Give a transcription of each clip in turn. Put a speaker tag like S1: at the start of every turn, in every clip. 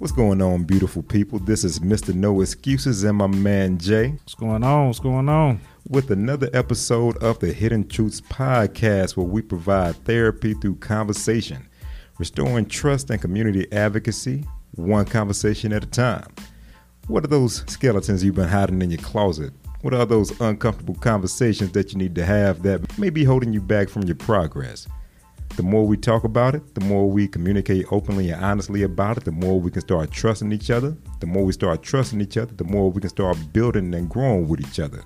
S1: What's going on, beautiful people? This is Mr. No Excuses and my man Jay
S2: What's going on? What's going on?
S1: with another episode of the Hidden Truths podcast where we provide therapy through conversation, restoring trust and community advocacy, one conversation at a time. What are those skeletons you've been hiding in your closet? What are those uncomfortable conversations that you need to have that may be holding you back from your progress? The more we talk about it, the more we communicate openly and honestly about it, the more we can start trusting each other. The more we start trusting each other, the more we can start building and growing with each other.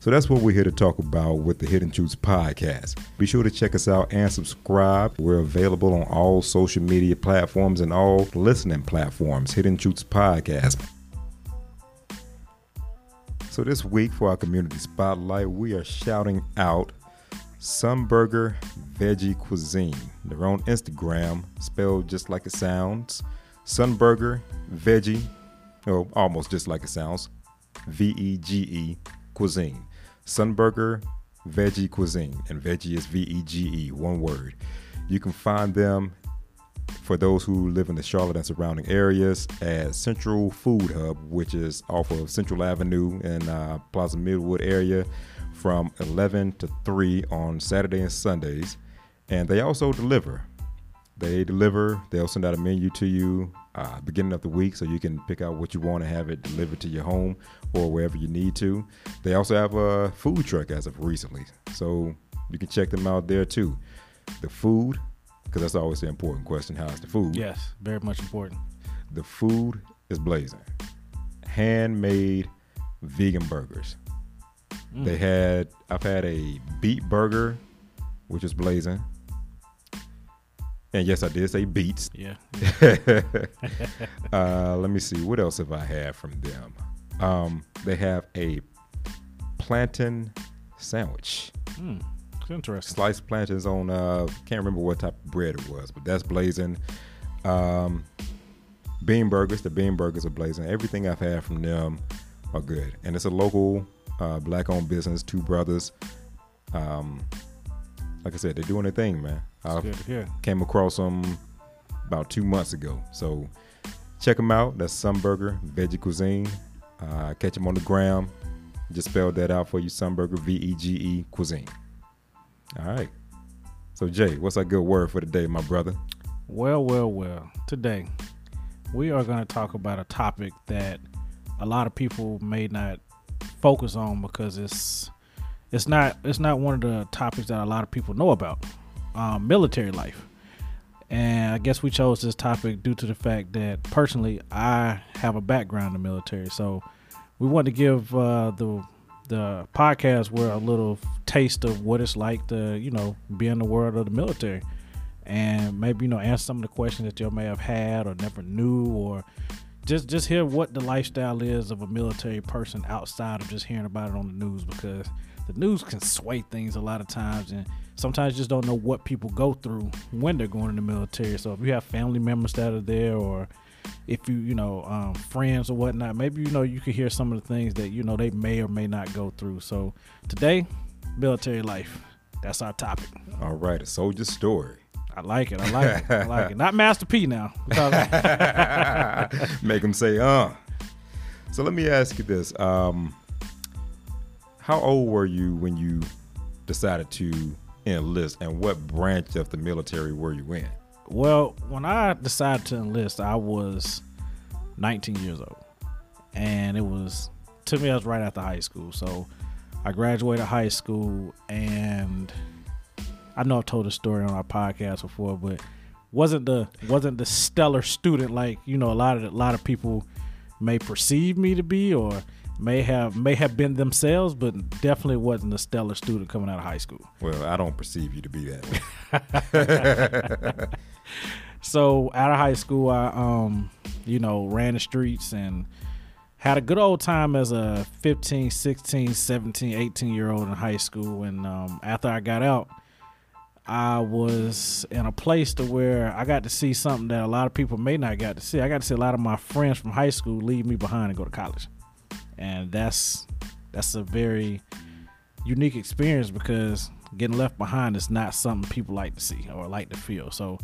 S1: So that's what we're here to talk about with the Hidden Truths podcast. Be sure to check us out and subscribe. We're available on all social media platforms and all listening platforms. Hidden Truths podcast. So this week for our community spotlight, we are shouting out Sunburger Veggie Cuisine. They're on Instagram, spelled just like it sounds. Sunburger Veggie, or almost just like it sounds. V E G E Cuisine. Sunburger Veggie Cuisine. And veggie is V E G E, one word. You can find them for those who live in the Charlotte and surrounding areas at Central Food Hub, which is off of Central Avenue in uh, Plaza Midwood area from 11 to 3 on Saturday and Sundays. And they also deliver. They deliver, they'll send out a menu to you uh, beginning of the week so you can pick out what you want to have it delivered to your home or wherever you need to. They also have a food truck as of recently. So you can check them out there too. The food, because that's always the important question how's the food?
S2: Yes, very much important.
S1: The food is blazing. Handmade vegan burgers.
S2: Mm.
S1: They had I've had a beet burger, which is blazing. And yes, I did say beets.
S2: Yeah.
S1: uh, let me see. What else have I had from them? Um, they have a plantain sandwich.
S2: Mm. It's interesting.
S1: Sliced plantains on uh can't remember what type of bread it was, but that's blazing. Um bean burgers, the bean burgers are blazing. Everything I've had from them are good. And it's a local uh black owned business, two brothers. Um like I said, they're doing their thing, man. I
S2: good to hear.
S1: came across them about two months ago. So check them out. That's Sunburger Veggie Cuisine. Uh, catch them on the gram. Just spelled that out for you. Sunburger V E G E Cuisine. All right. So Jay, what's a good word for the day, my brother?
S2: Well, well, well. Today, we are going to talk about a topic that a lot of people may not focus on because it's it's not it's not one of the topics that a lot of people know about. Um, military life. And I guess we chose this topic due to the fact that personally I have a background in the military. So we want to give uh, the the podcast where a little taste of what it's like to, you know, be in the world of the military. And maybe, you know, answer some of the questions that you may have had or never knew or just just hear what the lifestyle is of a military person outside of just hearing about it on the news because the news can sway things a lot of times and sometimes just don't know what people go through when they're going in the military. So if you have family members that are there or if you you know um, friends or whatnot maybe you know you could hear some of the things that you know they may or may not go through. So today military life that's our topic.
S1: All right, a soldier's story.
S2: I like it i like it i like it not master p now
S1: Make them say, uh. So let me ask you this. Um, how old were you when you decided to enlist and what branch of the military were you in?
S2: Well, when I decided to enlist, I was 19 years old. And it was, to me, I was right after high school. So I graduated high school and I know I've told this story on our podcast before, but wasn't the wasn't the stellar student like you know a lot of a lot of people may perceive me to be or may have may have been themselves, but definitely wasn't a stellar student coming out of high school.
S1: Well, I don't perceive you to be that way.
S2: So out of high school, I um, you know, ran the streets and had a good old time as a 15, 16, 17, 18 year old in high school. And um, after I got out, I was in a place to where I got to see something that a lot of people may not got to see. I got to see a lot of my friends from high school leave me behind and go to college, and that's that's a very unique experience because getting left behind is not something people like to see or like to feel. So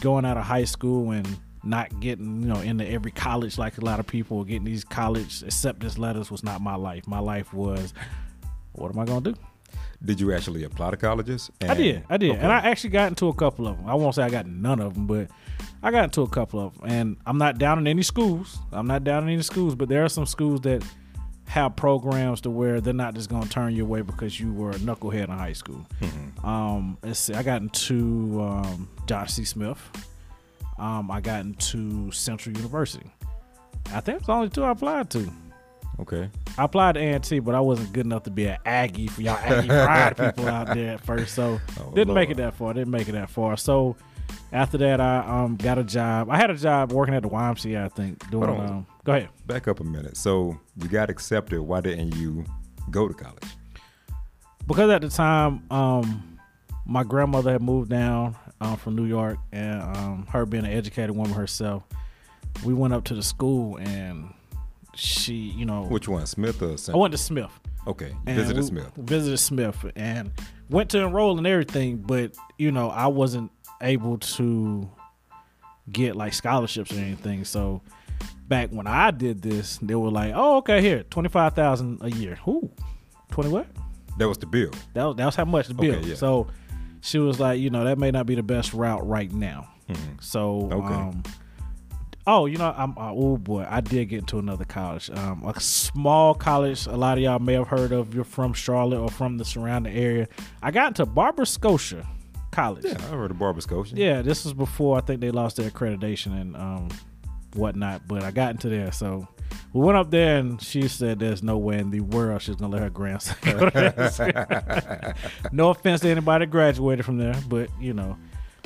S2: going out of high school and not getting you know into every college like a lot of people getting these college acceptance letters was not my life. My life was, what am I gonna do?
S1: Did you actually apply to colleges?
S2: I did, I did,
S1: Okay.
S2: and I actually got into a couple of them. I won't say I got none of them, but I got into a couple of them. And I'm not down in any schools. I'm not down in any schools, but there are some schools that have programs to where they're not just going to turn you away because you were a knucklehead in high school.
S1: Mhm.
S2: Um, let's see, I got into um, Johnson C. Smith. Um, I got into Central University. I think it's the only two I applied to.
S1: Okay.
S2: I applied to A&T, but I wasn't good enough to be an Aggie for y'all Aggie pride people out there at first. So
S1: Oh,
S2: didn't make it that far. Didn't make it that far. So after that, I um got a job. I had a job working at the YMCA. I think doing. Um, go ahead.
S1: Back up a minute. So you got accepted. Why didn't you go to college?
S2: because at the time, um, my grandmother had moved down um, from New York, and um, her being an educated woman herself, we went up to the school, and she, you know,
S1: Which one, Smith or
S2: I went to Smith.
S1: Okay,
S2: and
S1: visited
S2: we
S1: Smith.
S2: Visited Smith and went to enroll and everything, but you know, I wasn't able to get like scholarships or anything. So back when I did this, they were like, "Oh, okay, here, twenty five thousand a year." Ooh, twenty what?
S1: That was the bill.
S2: That was, that was how much the bill.
S1: Okay, yeah.
S2: So she was like, you know, that may not be the best route right now.
S1: Mhm.
S2: So,
S1: Okay.
S2: um, oh, you know, I'm uh, oh boy, I did get into another college, um, a small college. A lot of y'all may have heard of. You're from Charlotte or from the surrounding area. I got into Barbara Scotia College.
S1: Yeah, I heard of Barber-Scotia.
S2: Yeah, this was before I think they lost their accreditation and um, whatnot. But I got into there, so we went up there, and she said, "There's no way in the world she's gonna let her grandson." go to no offense to anybody that graduated from there, but you know.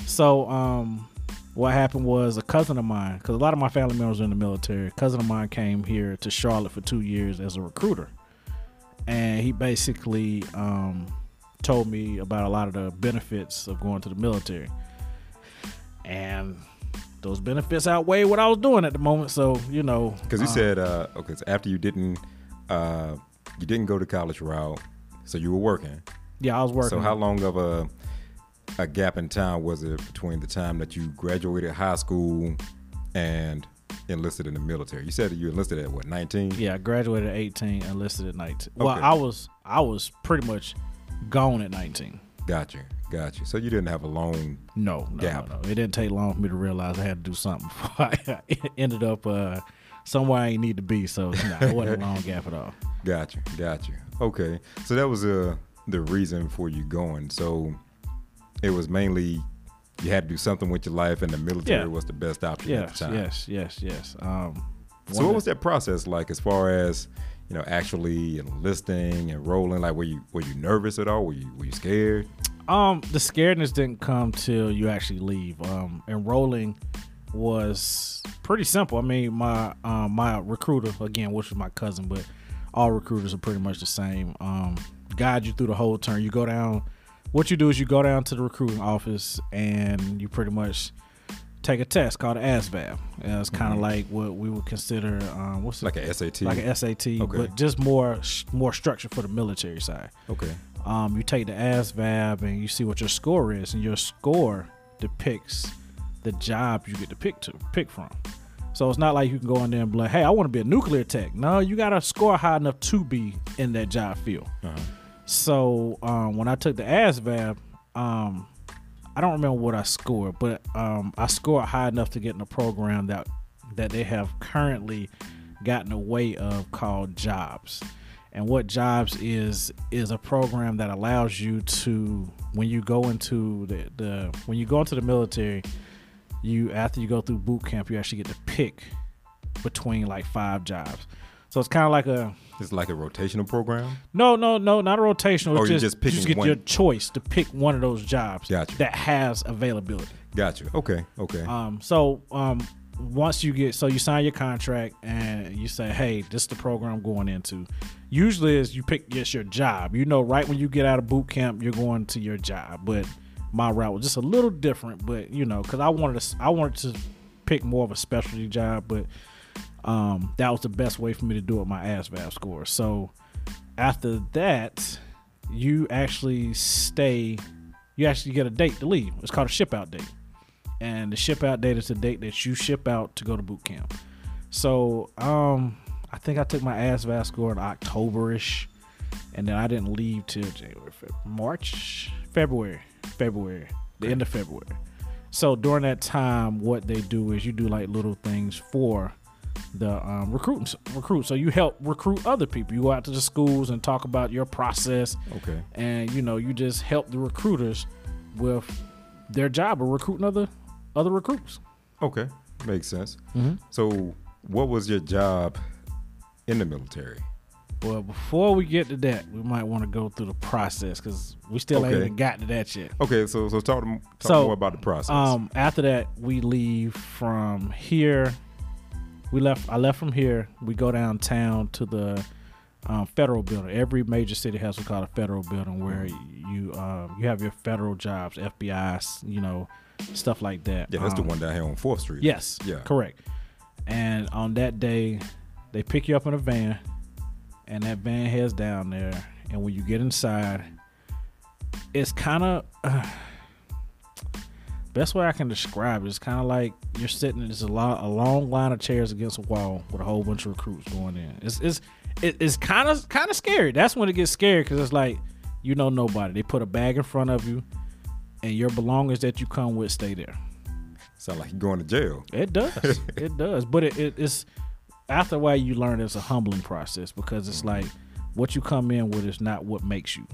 S2: So um, what happened was a cousin of mine, because a lot of my family members are in the military. A cousin of mine came here to Charlotte for two years as a recruiter, and he basically um, told me about a lot of the benefits of going to the military, and those benefits outweigh what I was doing at the moment. So you know,
S1: Because you
S2: uh,
S1: said, uh, okay, so after you didn't, uh, you didn't go to college route, so you were working.
S2: yeah, I was working.
S1: So how long of a a gap in time was it between the time that you graduated high school and enlisted in the military? You said that you enlisted at what, 19?
S2: Yeah, I graduated at 18, enlisted at 19. Well,
S1: Okay.
S2: I was I was pretty much gone at 19.
S1: Gotcha. Gotcha. So you didn't have a long
S2: No, no,
S1: Gap.
S2: no, no. It didn't take long for me to realize I had to do something before I ended up uh, somewhere I need to be. So no, it wasn't a long gap at all.
S1: Gotcha. Gotcha. Okay. So that was uh, the reason for you going. So it was mainly you had to do something with your life, and the military
S2: Yeah.
S1: was the best option at
S2: Yes,
S1: the time.
S2: yes, yes, yes. Um,
S1: So what was that process like, as far as you know, actually enlisting, enrolling? Like, were you were you nervous at all? Were you were you scared?
S2: Um, the scaredness didn't come till you actually leave. Um, enrolling was pretty simple. I mean, my um, my recruiter again, which was my cousin, but all recruiters are pretty much the same. Um, guide you through the whole turn. You go down. What you do is you go down to the recruiting office and you pretty much take a test called an ASVAB. And it's kind of
S1: Mhm.
S2: like what we would consider um, what's
S1: Like a SAT?
S2: like an SAT,
S1: Okay.
S2: but just more more structured for the military side
S1: okay.
S2: um, you take the ASVAB and you see what your score is, and your score depicts the job you get to pick to pick from. So it's not like you can go in there and be like, "Hey, I want to be a nuclear tech." No, you got to score high enough to be in that job field.
S1: Uh-huh.
S2: So um, when I took the ASVAB, um, I don't remember what I scored, but um, I scored high enough to get in a program that that they have currently gotten away of called Jobs. And what Jobs is is a program that allows you to when you go into the, the when you go into the military, you after you go through boot camp, you actually get to pick between like five jobs. So it's kind of like a
S1: It's like a rotational program.
S2: no, no, no, not a rotational.
S1: Oh,
S2: It's just,
S1: just picking
S2: you just get
S1: one.
S2: your choice to pick one of those jobs
S1: Gotcha.
S2: that has availability.
S1: Got you. Okay. Okay.
S2: Um, so um, once you get, so you sign your contract and you say, hey, this is the program I'm going into. Usually, is you pick just your job. You know, right when you get out of boot camp, you're going to your job. But my route was just a little different. But you know, because I wanted to, I wanted to pick more of a specialty job, but um, that was the best way for me to do it. My ASVAB score. So after that, you actually stay. You actually get a date to leave. It's called a ship out date. and the ship out date is the date that you ship out to go to boot camp. So um, I think I took my ASVAB score in Octoberish, and then I didn't leave till January, February, March, February, February, the end of February. So during that time, what they do is you do like little things for the um, recruiting recruit. So you help recruit other people. You go out to the schools and talk about your process,
S1: Okay.
S2: and you know you just help the recruiters with their job of recruiting other other recruits.
S1: Okay. Makes sense.
S2: Mm-hmm.
S1: So, what was your job in the military?
S2: Well, before we get to that, we might want to go through the process because we still ain't
S1: Okay.
S2: even got to that yet.
S1: Okay, so so talk, talk
S2: So,
S1: more about the process.
S2: Um, after that, we leave from here. We left. I left from here. We go downtown to the um, federal building. Every major city has what's called a federal building where you um, you have your federal jobs, FBI, you know, stuff like that.
S1: yeah, that's the
S2: Um,
S1: one down here on Fourth Street.
S2: Yes.
S1: Yeah.
S2: Correct. And on that day, they pick you up in a van, and that van heads down there. And when you get inside, it's kind of best way I can describe it. It's kind of like you're sitting. There's a lot, a long line of chairs against a wall with a whole bunch of recruits going in. It's it's it, it's kind of kind of scary. That's when it gets scary because it's like you know nobody. They put a bag in front of you, and your belongings that you come with stay there.
S1: Sound like you're going to jail.
S2: It does. it does. But it, it, it's after a while you learn it's a humbling process because it's mm-hmm. like what you come in with is not what makes you.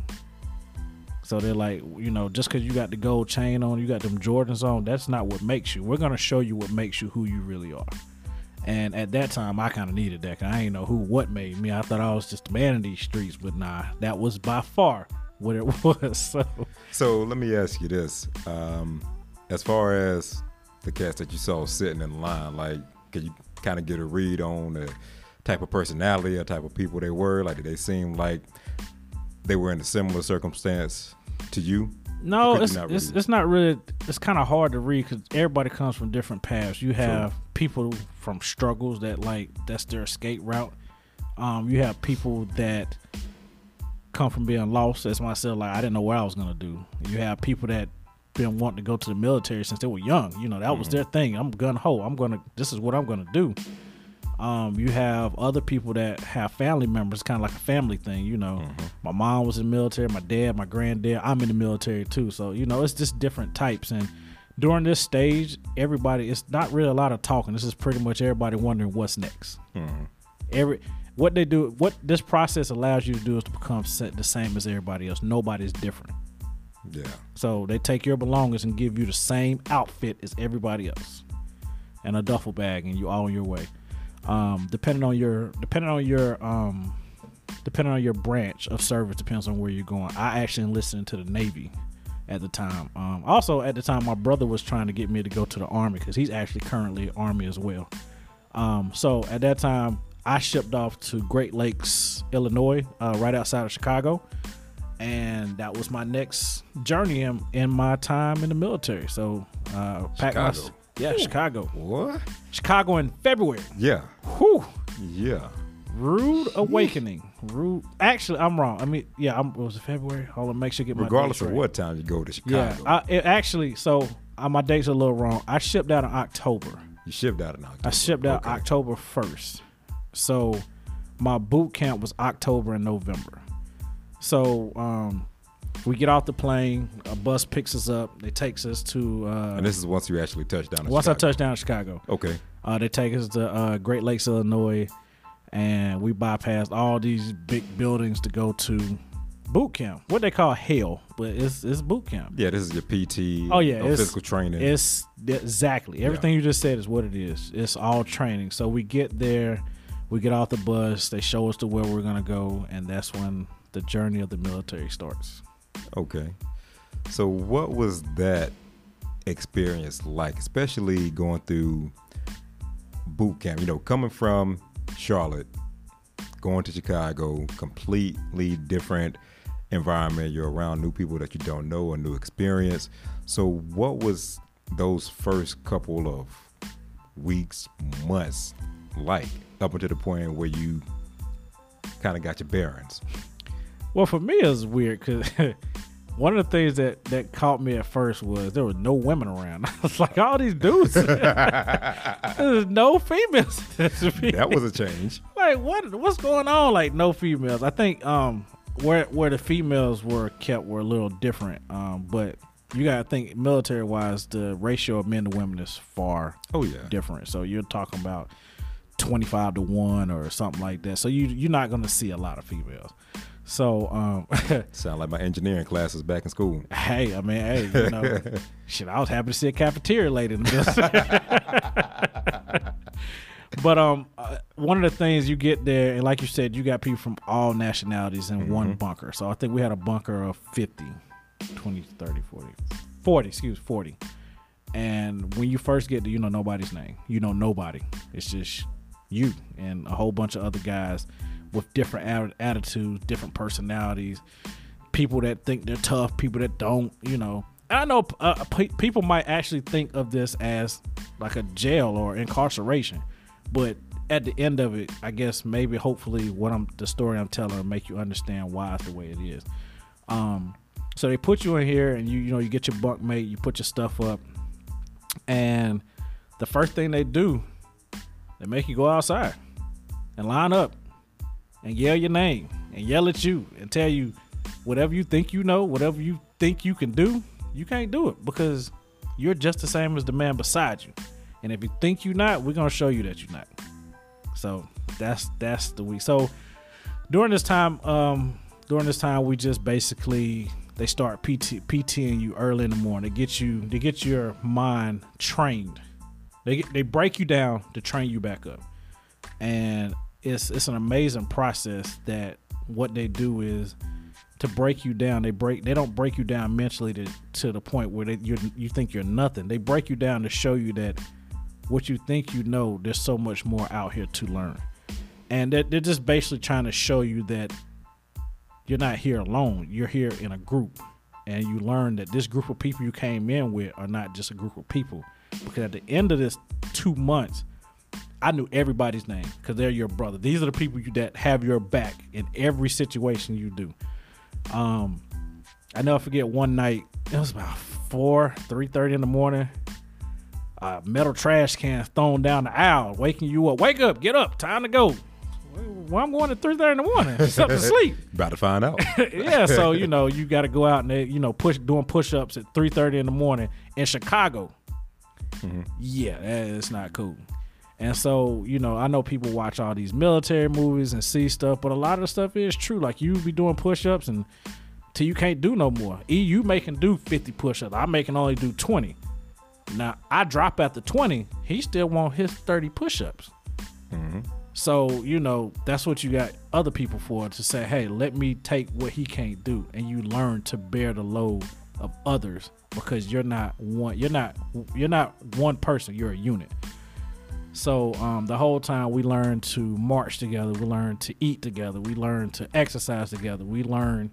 S2: So they're like, you know, just because you got the gold chain on, you got them Jordans on, that's not what makes you. We're gonna show you what makes you who you really are. And at that time, I kind of needed that. 'cause I ain't know who, what made me. I thought I was just a man in these streets, but nah, that was by far what it was. So
S1: So let me ask you this: um, as far as the cats that you saw sitting in line, like, could you kind of get a read on the type of personality or type of people they were? Like, did they seem like they were in a similar circumstance to you?
S2: No, it's
S1: not
S2: it's, it's not really. It's kind of hard to read because everybody comes from different paths. You have people from struggles that like that's their escape route. Um, you have people that come from being lost, as myself. Like I didn't know what I was gonna do. You have people that been wanting to go to the military since they were young. You know that was their thing. I'm gun ho. I'm gonna. This is what I'm gonna do. Um, you have other people that have family members, kind of like a family thing. You know, my mom was in the military, my dad, my granddad. I'm in the military too, so you know it's just different types. And during this stage, everybody, it's not really a lot of talking. This is pretty much everybody wondering what's next.
S1: Mhm.
S2: Every what they do, what this process allows you to do is to become set the same as everybody else. Nobody's different.
S1: Yeah.
S2: So they take your belongings and give you the same outfit as everybody else, and a duffel bag, and you all on your way. Um, depending on your depending on your um, depending on your branch of service, depends on where you're going. I actually enlisted into the Navy at the time. Um, also, at the time, my brother was trying to get me to go to the Army because he's actually currently Army as well. Um, so at that time, I shipped off to Great Lakes, Illinois, uh, right outside of Chicago and that was my next journey in, in my time in the military. So, uh, packed my- Yeah, Chicago,
S1: What?
S2: Chicago in February.
S1: Yeah.
S2: Whew,
S1: Yeah.
S2: rude awakening. Rude. Actually, I'm wrong. I mean, yeah, I'm, was it February? Hold on, make sure I get my
S1: Regardless of
S2: right.
S1: what time you go to
S2: Yeah,
S1: Chicago,
S2: I, it actually, so uh, my dates are a little wrong. I shipped out in October.
S1: you shipped out in October.
S2: I shipped out
S1: Okay.
S2: October 1st. So my boot camp was October and November. So um, we get off the plane, a bus picks us up, they takes us to uh,
S1: And this is once you actually touch down. in
S2: once I
S1: Chicago.
S2: touch down in Chicago.
S1: Okay.
S2: Uh, they take us to uh, Great Lakes, Illinois, and we bypassed all these big buildings to go to boot camp. What they call hell, but it's it's boot camp.
S1: Yeah, this is your PT.
S2: Oh, yeah, it's-
S1: physical training.
S2: It's exactly everything you just said is what it is. It's all training. So we get there, we get off the bus, they show us to where we're gonna go, and that's when the journey of the military starts.
S1: Okay. So what was that experience like, especially going through boot camp? You know, coming from Charlotte, going to Chicago, completely different environment. You're around new people that you don't know, a new experience. So what was those first couple of weeks, months like up until the point where you kind of got your bearings?
S2: Well, for me, it was weird because one of the things that that caught me at first was there were no women around. I was like, all these dudes, there's no females.
S1: that was a change.
S2: Like what? What's going on? Like no females. I think um where where the females were kept were a little different. Um, but you gotta think military wise, the ratio of men to women is far
S1: Oh yeah.
S2: different. So you're talking about twenty five to one or something like that. So you you're not gonna see a lot of females. So um
S1: Sound like my engineering classes back in school.
S2: hey, I mean, hey, you know, shit, I was happy to see a cafeteria lady in this. but um, uh, one of the things you get there, and like you said, you got people from all nationalities in one bunker. So I think we had a bunker of 50, 20, 30, 40, 40, excuse 40. And when you first get there, you know nobody's name. You know nobody. It's just you and a whole bunch of other guys with different attitudes, different personalities, people that think they're tough, people that don't, you know. And I know uh, pe- people might actually think of this as like a jail or incarceration, but at the end of it, I guess maybe hopefully what I'm the story I'm telling will make you understand why it's the way it is. Um, so they put you in here, and you you know you get your bunk mate, you put your stuff up, and the first thing they do, they make you go outside and line up and yell your name and yell at you and tell you whatever you think you know, whatever you think you can do, you can't do it because you're just the same as the man beside you. And if you think you're not, we're gonna show you that you're not. So that's that's the week. So during this time, um, during this time, we just basically they start PT PTing you early in the morning. They get you they get your mind trained. They they break you down to train you back up, and it's it's an amazing process that what they do is to break you down. They break they don't break you down mentally to to the point where they, you you think you're nothing. They break you down to show you that what you think you know, there's so much more out here to learn, and that they're just basically trying to show you that you're not here alone. You're here in a group, and you learn that this group of people you came in with are not just a group of people. Because at the end of this two months, I knew everybody's name because they're your brother. These are the people you, that have your back in every situation you do. Um, I never forget one night. It was about four, three thirty in the morning. A metal trash can thrown down the aisle, waking you up. Wake up, get up, time to go. Well, I'm going at three thirty in the morning. It's up to sleep.
S1: About to find out.
S2: yeah, so you know you got to go out and you know push doing push ups at three thirty in the morning in Chicago. Yeah, that is not cool. And so you know I know people watch all these military movies and see stuff, but a lot of the stuff is true. Like you be doing push ups and till you can't do no more. E you making do fifty push ups. I making only do twenty. Now I drop at the twenty. He still want his thirty push ups. Mm-hmm. So, you know, that's what you got other people for to say, hey, let me take what he can't do. And you learn to bear the load of others because you're not one you're not you're not one person, you're a unit. So um, the whole time we learn to march together, we learn to eat together, we learn to exercise together, we learn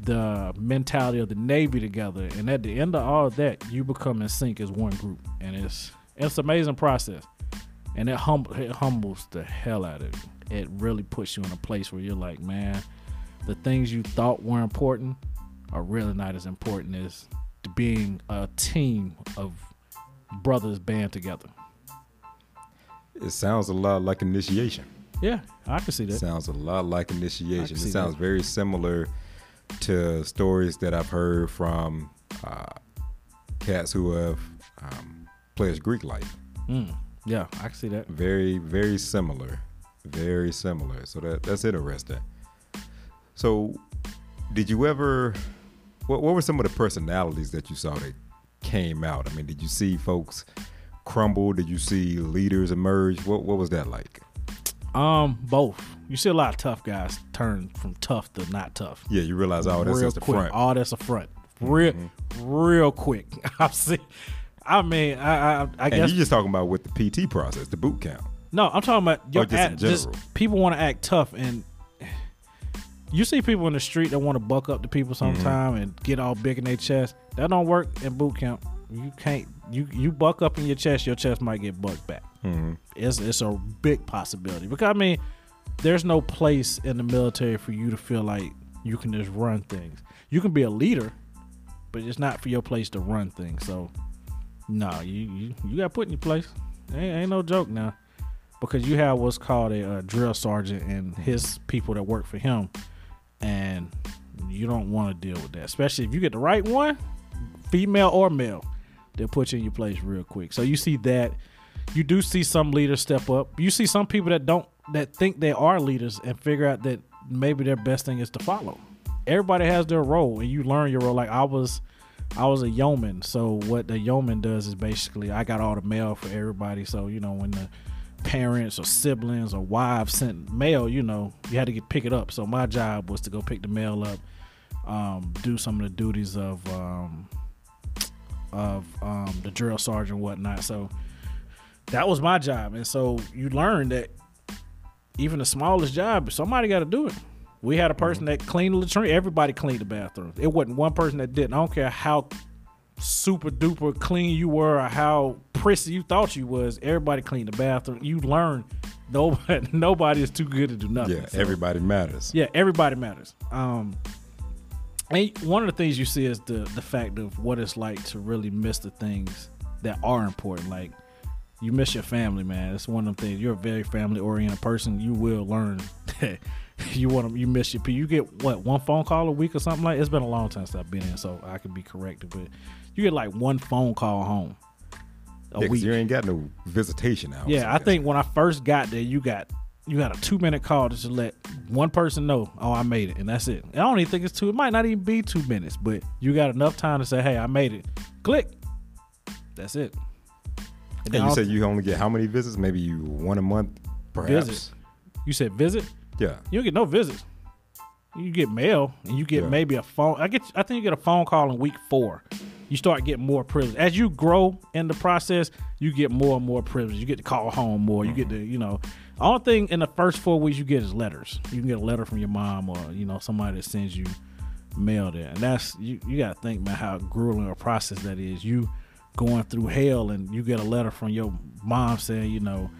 S2: the mentality of the Navy together. And at the end of all that, you become in sync as one group. And it's it's an amazing process and it, hum- it humbles the hell out of you. It really puts you in a place where you're like, man, the things you thought were important are really not as important as being a team of brothers band together.
S1: It sounds a lot like initiation.
S2: Yeah, I can see that.
S1: Sounds a lot like initiation. It sounds
S2: that.
S1: very similar to stories that I've heard from uh, cats who have um, pledged Greek life.
S2: Mm, yeah, I can see that.
S1: Very, very similar. Very similar. So that that's interesting. So, did you ever? What What were some of the personalities that you saw that came out? I mean, did you see folks crumble? Did you see leaders emerge? What What was that like?
S2: Um, both. You see a lot of tough guys turn from tough to not tough.
S1: Yeah, you realize oh, that's
S2: real
S1: the
S2: quick.
S1: front.
S2: All that's a front. Real, real quick. I've seen. I mean, I, I, I guess
S1: you just talking about with the PT process, the boot camp.
S2: No, I'm talking about your
S1: just in
S2: act, just people want to act tough, and you see people in the street that want to buck up to people
S1: Mm-hmm.
S2: sometime and get all big in their chest. That don't work in boot camp. You can't. You you buck up in your chest, your chest might get bucked back.
S1: Mm-hmm.
S2: It's it's a big possibility because I mean, there's no place in the military for you to feel like you can just run things. You can be a leader, but it's not for your place to run things. So, no, you you, you got put in your place. Ain't, ain't no joke now, because you have what's called a, uh drill sergeant and his people that work for him, and you don't want to deal with that, especially if you get the right one, female or male. They'll put you in your place real quick. So you see that. You do see some leaders step up. You see some people that don't that think they are leaders and figure out that maybe their best thing is to follow. Everybody has their role, and you learn your role. Like I was, I was a yeoman. So what the yeoman does is basically I got all the mail for everybody. So you know when the parents or siblings or wives sent mail, you know you had to get pick it up. So my job was to go pick the mail up, um, do some of the duties of um, of um, the drill sergeant and whatnot. So that was my job, and so you learn that even the smallest job, somebody got to do it. We had a person that cleaned the latrine. Everybody cleaned the bathroom. It wasn't one person that didn't. I don't care how super duper clean you were or how prissy you thought you was. Everybody cleaned the bathroom. You learn nobody nobody is too good to do nothing.
S1: Yeah,
S2: So-
S1: everybody matters.
S2: yeah, everybody matters. Um, and one of the things you see is the the fact of what it's like to really miss the things that are important. Like you miss your family, man. It's one of the things. You're a very family oriented person. You will learn that you want to. You miss your people. You get what one phone call a week or something like. It's been a long time since I've been in, so I could be corrected. But you get like one phone call home a
S1: Yeah,
S2: week.
S1: you ain't got no visitation hours.
S2: Yeah, I
S1: guess.
S2: think when I first got there, you got you got a two minute call to just let one person know, oh, I made it, and that's it. I don't even think it's two. It might not even be two minutes, but you got enough time to say, hey, I made it. Click. That's it. And then
S1: And you said you only get how many visits? Maybe you one a month, perhaps.
S2: visit. You said visit.
S1: Yeah.
S2: You don't get no visits. You get mail, and you get
S1: Yeah.
S2: maybe a phone. I get. I think you get a phone call in week four. You start getting more privilege as you grow in the process. You get more and more privilege. You get to call home more. You get to, you know, only thing in the first four weeks you get is letters. You can get a letter from your mom or you know somebody that sends you mail there, and that's you. You got to think about how grueling a process that is. You going through hell, and you get a letter from your mom saying, you know,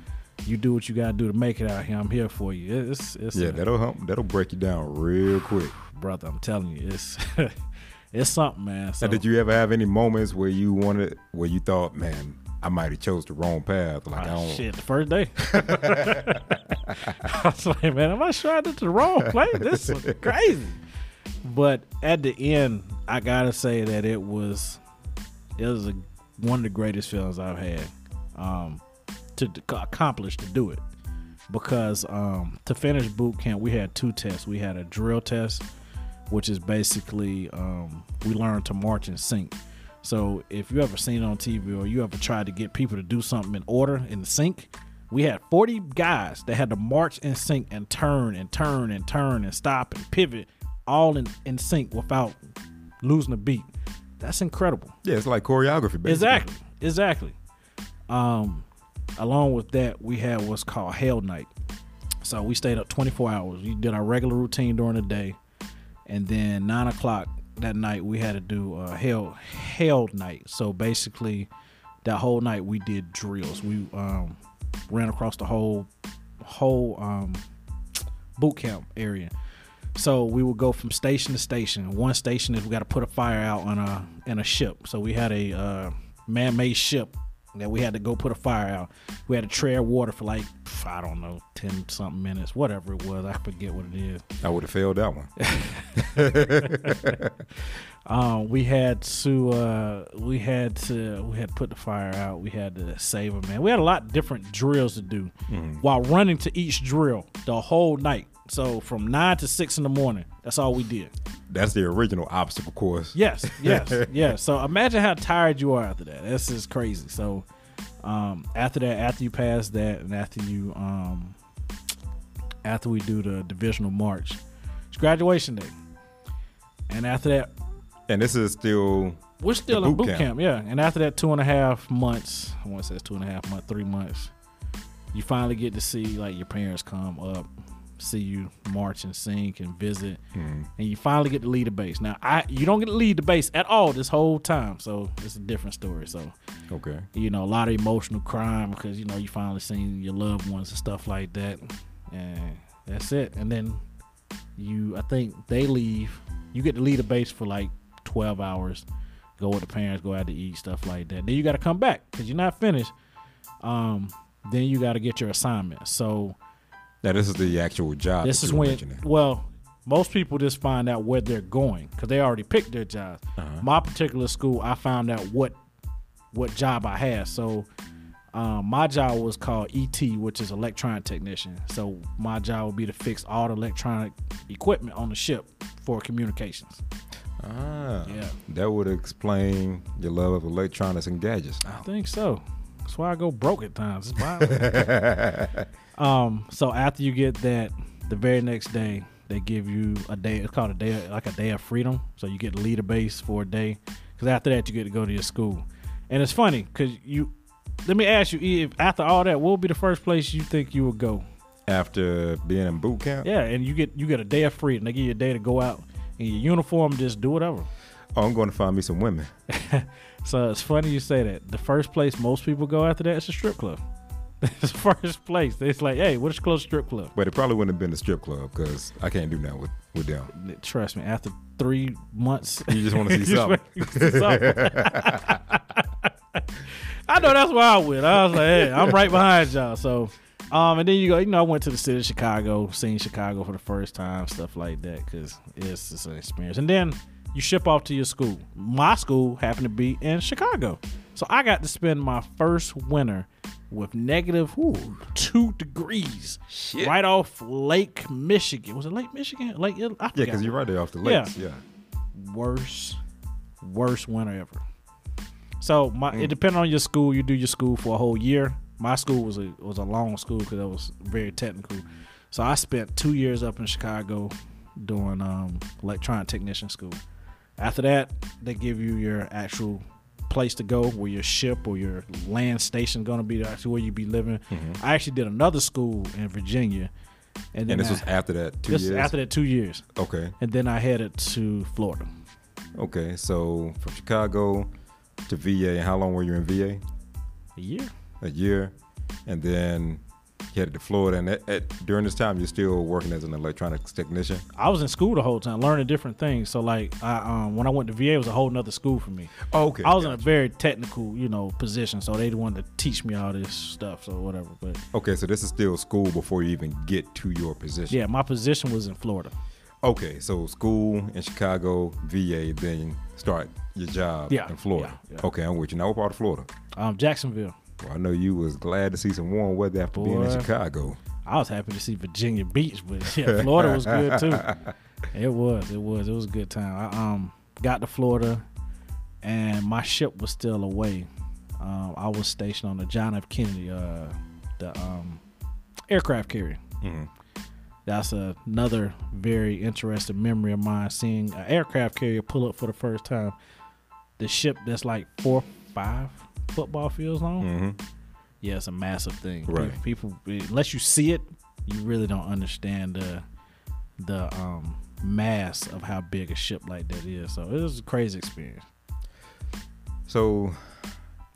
S2: you do what you got to do to make it out here. I'm here for you. It's it's
S1: Yeah,
S2: a-
S1: that'll help. That'll break you down real quick.
S2: brother. I'm telling you, it's it's something, man. So,
S1: Now, did you ever have any moments where you wanted, where you thought, man, I might have chose the wrong path? Like I
S2: Ah,
S1: don't.
S2: shit, the first day. I was like, man, am I sure I did the wrong place? This is crazy. But at the end, I gotta say that it was it was a, one of the greatest feelings I've had um, to, to accomplish to do it. Because um, to finish boot camp, we had two tests. We had a drill test, which is basically um, we learned to march and sync. So if you ever seen it on TV or you ever tried to get people to do something in order in sync, we had 40 guys that had to march in sync and turn and turn and turn and stop and pivot all in, in sync without losing a beat. That's incredible.
S1: Yeah, it's like choreography, basically.
S2: Exactly. Exactly. Um, along with that, we had what's called Hell Night. So we stayed up 24 hours. We did our regular routine during the day, and then nine o'clock that night we had to do uh, Hell Hell Night. So basically, that whole night we did drills. We um, ran across the whole whole um, boot camp area. So we would go from station to station. One station is we got to put a fire out on a in a ship. So we had a uh, man-made ship that we had to go put a fire out. We had to tread water for like I don't know ten something minutes, whatever it was. I forget what it is.
S1: I would have failed that one.
S2: Um, we had to uh, we had to we had to put the fire out. We had to save a man. We had a lot of different drills to do while running to each drill the whole night. So from nine to six in the morning, that's all we did.
S1: That's the original obstacle course.
S2: Yes, yes, yes. So imagine how tired you are after that. This is crazy. So um, after that, after you pass that, and after you um, after we do the divisional march, it's graduation day. And after that,
S1: And this is still
S2: we're still
S1: The
S2: in
S1: boot
S2: boot camp.
S1: camp.
S2: yeah. And after that two and a half months, I want to say it's two and a half months, three months, you finally get to see like your parents come up, see you march and sing and visit, and you finally get to lead the base. Now, I you don't get to lead the base at all this whole time, so it's a different story. So
S1: okay.
S2: you know a lot of emotional crime because you know you finally seen your loved ones and stuff like that, and that's it. And then you, I think they leave. You get to lead the base for like twelve hours, go with the parents, go out to eat, stuff like that. Then you got to come back because you're not finished. Um, then you got to get your assignment. So
S1: Now this is the actual job.
S2: this is when, well, most people just find out where they're going because they already picked their jobs.
S1: Uh-huh.
S2: My particular school, I found out what what job I had. So um, my job was called ET, which is electronic technician. So my job would be to fix all the electronic equipment on the ship for communications.
S1: Ah,
S2: Yeah.
S1: That would explain your love of electronics and gadgets.
S2: I think so. That's why I go broke at times. Um, so after you get that, the very next day they give you a day. It's called a day, like a day of freedom. So you get to lead a base for a day. Because after that, you get to go to your school. And it's funny because you. Let me ask you, if after all that, what would be the first place you think you would go?
S1: After being in boot camp,
S2: Yeah, and you get you get a day of freedom. They give you a day to go out in your uniform, just do whatever.
S1: oh, I'm going to find me some women.
S2: So it's funny you say that. The first place most people go after that is a strip club. First place. It's like, hey, what's the closest strip club?
S1: But it probably wouldn't have been the strip club because I can't do that with, with them.
S2: Trust me, after three months,
S1: You just want to see something.
S2: see something. I know that's why I went. I was like, hey, I'm right behind y'all. So, um, and then you go, you know, I went to the city of Chicago, seen Chicago for the first time, stuff like that, because it's just an experience. And then you ship off to your school. My school happened to be in Chicago, so I got to spend my first winter with negative ooh, two degrees
S1: Shit.
S2: right off Lake Michigan. Was it Lake Michigan? Lake, I
S1: Yeah, because you're right there off the lakes. Yeah. yeah.
S2: worst, worst winter ever. So my it depended on your school. You do your school for a whole year. My school was a was a long school because it was very technical. So I spent two years up in Chicago doing um, electronic technician school. After that, they give you your actual place to go, where your ship or your land station going to be, actually where you be living. Mm-hmm. I actually did another school in Virginia, and then
S1: And this
S2: I-
S1: was after that two
S2: this
S1: years.
S2: after that two years,
S1: okay.
S2: and then I headed to Florida.
S1: Okay. So from Chicago to VA, how long were you in VA?
S2: A year.
S1: A year, and then headed to Florida. And at, at, during this time, you're still working as an electronics technician.
S2: I was in school the whole time, learning different things. So like, I um, when I went to VA, it was a whole nother school for me.
S1: Oh, okay.
S2: I was in a very technical, you know, position, so they wanted to teach me all this stuff, so whatever. But
S1: Okay, so this is still school before you even get to your position.
S2: yeah, my position was in Florida.
S1: Okay, so school in Chicago, VA, then start your job
S2: Yeah,
S1: in Florida.
S2: yeah, yeah.
S1: Okay, I'm with you. Now, what part of Florida?
S2: Um, Jacksonville.
S1: Well, I know you was glad to see some warm weather after being in Chicago.
S2: I was happy to see Virginia Beach, but yeah, Florida was good too. It was, it was, it was a good time. I um got to Florida, and my ship was still away. Um, I was stationed on the John F. Kennedy, uh, the um, aircraft carrier.
S1: Mhm.
S2: That's another very interesting memory of mine. Seeing an aircraft carrier pull up for the first time. The ship that's like four, five football fields long.
S1: Mhm.
S2: Yeah, it's a massive thing.
S1: Right.
S2: People, unless you see it, you really don't understand the the um, mass of how big a ship like that is. So it was a crazy experience.
S1: So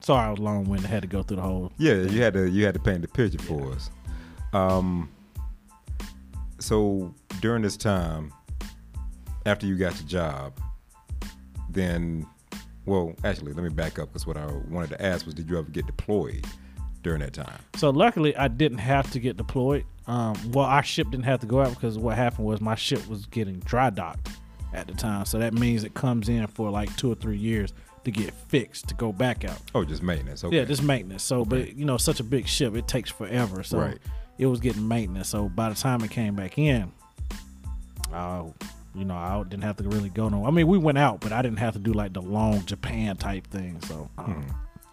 S2: Sorry, I was long winded. Had to go through the whole.
S1: yeah, you had to you had to paint the picture for us. Um. So during this time, after you got your job, then, well, actually, let me back up because what I wanted to ask was, did you ever get deployed during that time?
S2: So luckily, I didn't have to get deployed. Um, well, our ship didn't have to go out because what happened was my ship was getting dry docked at the time. So that means it comes in for like two or three years to get fixed to go back out.
S1: Oh, just maintenance. Okay.
S2: Yeah, just maintenance. So, but you know, such a big ship, it takes forever. So
S1: Right.
S2: it was getting maintenance. So by the time it came back in, uh, you know, I didn't have to really go no. I mean, we went out, but I didn't have to do like the long Japan type thing. So, um,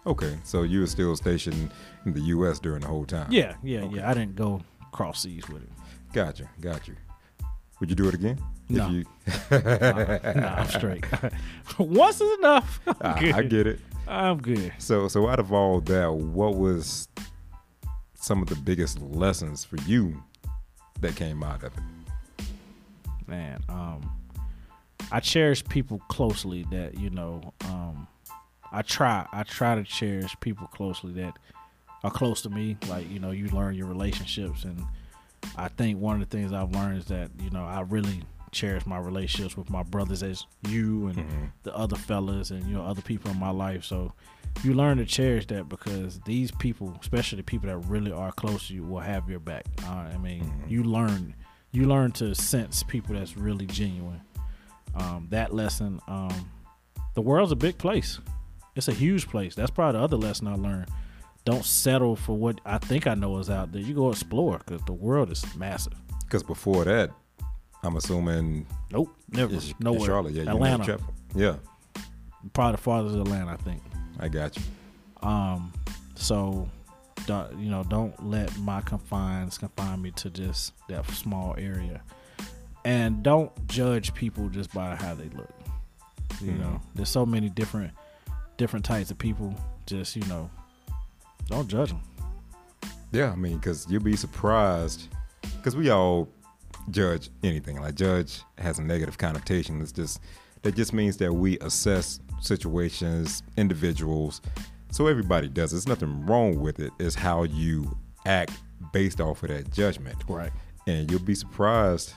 S1: Okay, so you were still stationed in the U.S. during the whole time.
S2: yeah, yeah, yeah. I didn't go cross seas with it.
S1: Gotcha, got you. Would you do it again?
S2: No.
S1: If you,
S2: nah, I'm straight. Once is enough. I'm
S1: I. I get it.
S2: I'm good.
S1: So, so out of all that, what was some of the biggest lessons for you that came out of it?
S2: Man um i cherish people closely that you know um i try i try to cherish people closely that are close to me like you know you learn your relationships and i think one of the things i've learned is that you know i really cherish my relationships with my brothers as you and
S1: Mm-hmm.
S2: the other fellas and you know other people in my life. So you learn to cherish that because these people, especially the people that really are close to you, will have your back. Uh, I mean,
S1: Mhm.
S2: you learn you learn to sense people that's really genuine. Um, that lesson, um, the world's a big place. It's a huge place. That's probably the other lesson I learned. Don't settle for what I think I know is out there. You go explore because the world is massive.
S1: Because before that, I'm assuming
S2: Nope, never.
S1: it's, it's Charlotte. Yeah,
S2: Atlanta.
S1: Yeah,
S2: Probably the farthest Atlanta, I think.
S1: I got you.
S2: Um, so, don't, you know, don't let my confines confine me to just that small area, and don't judge people just by how they look. You
S1: Mhm.
S2: know, there's so many different different types of people. Just you know, don't judge them.
S1: Yeah, I mean, because you'll be surprised. Because we all judge anything. Like judge has a negative connotation. It's just that just means that we assess situations, individuals. So everybody does. There's nothing wrong with it. It's how you act based off of that judgment.
S2: Right.
S1: And you'll be surprised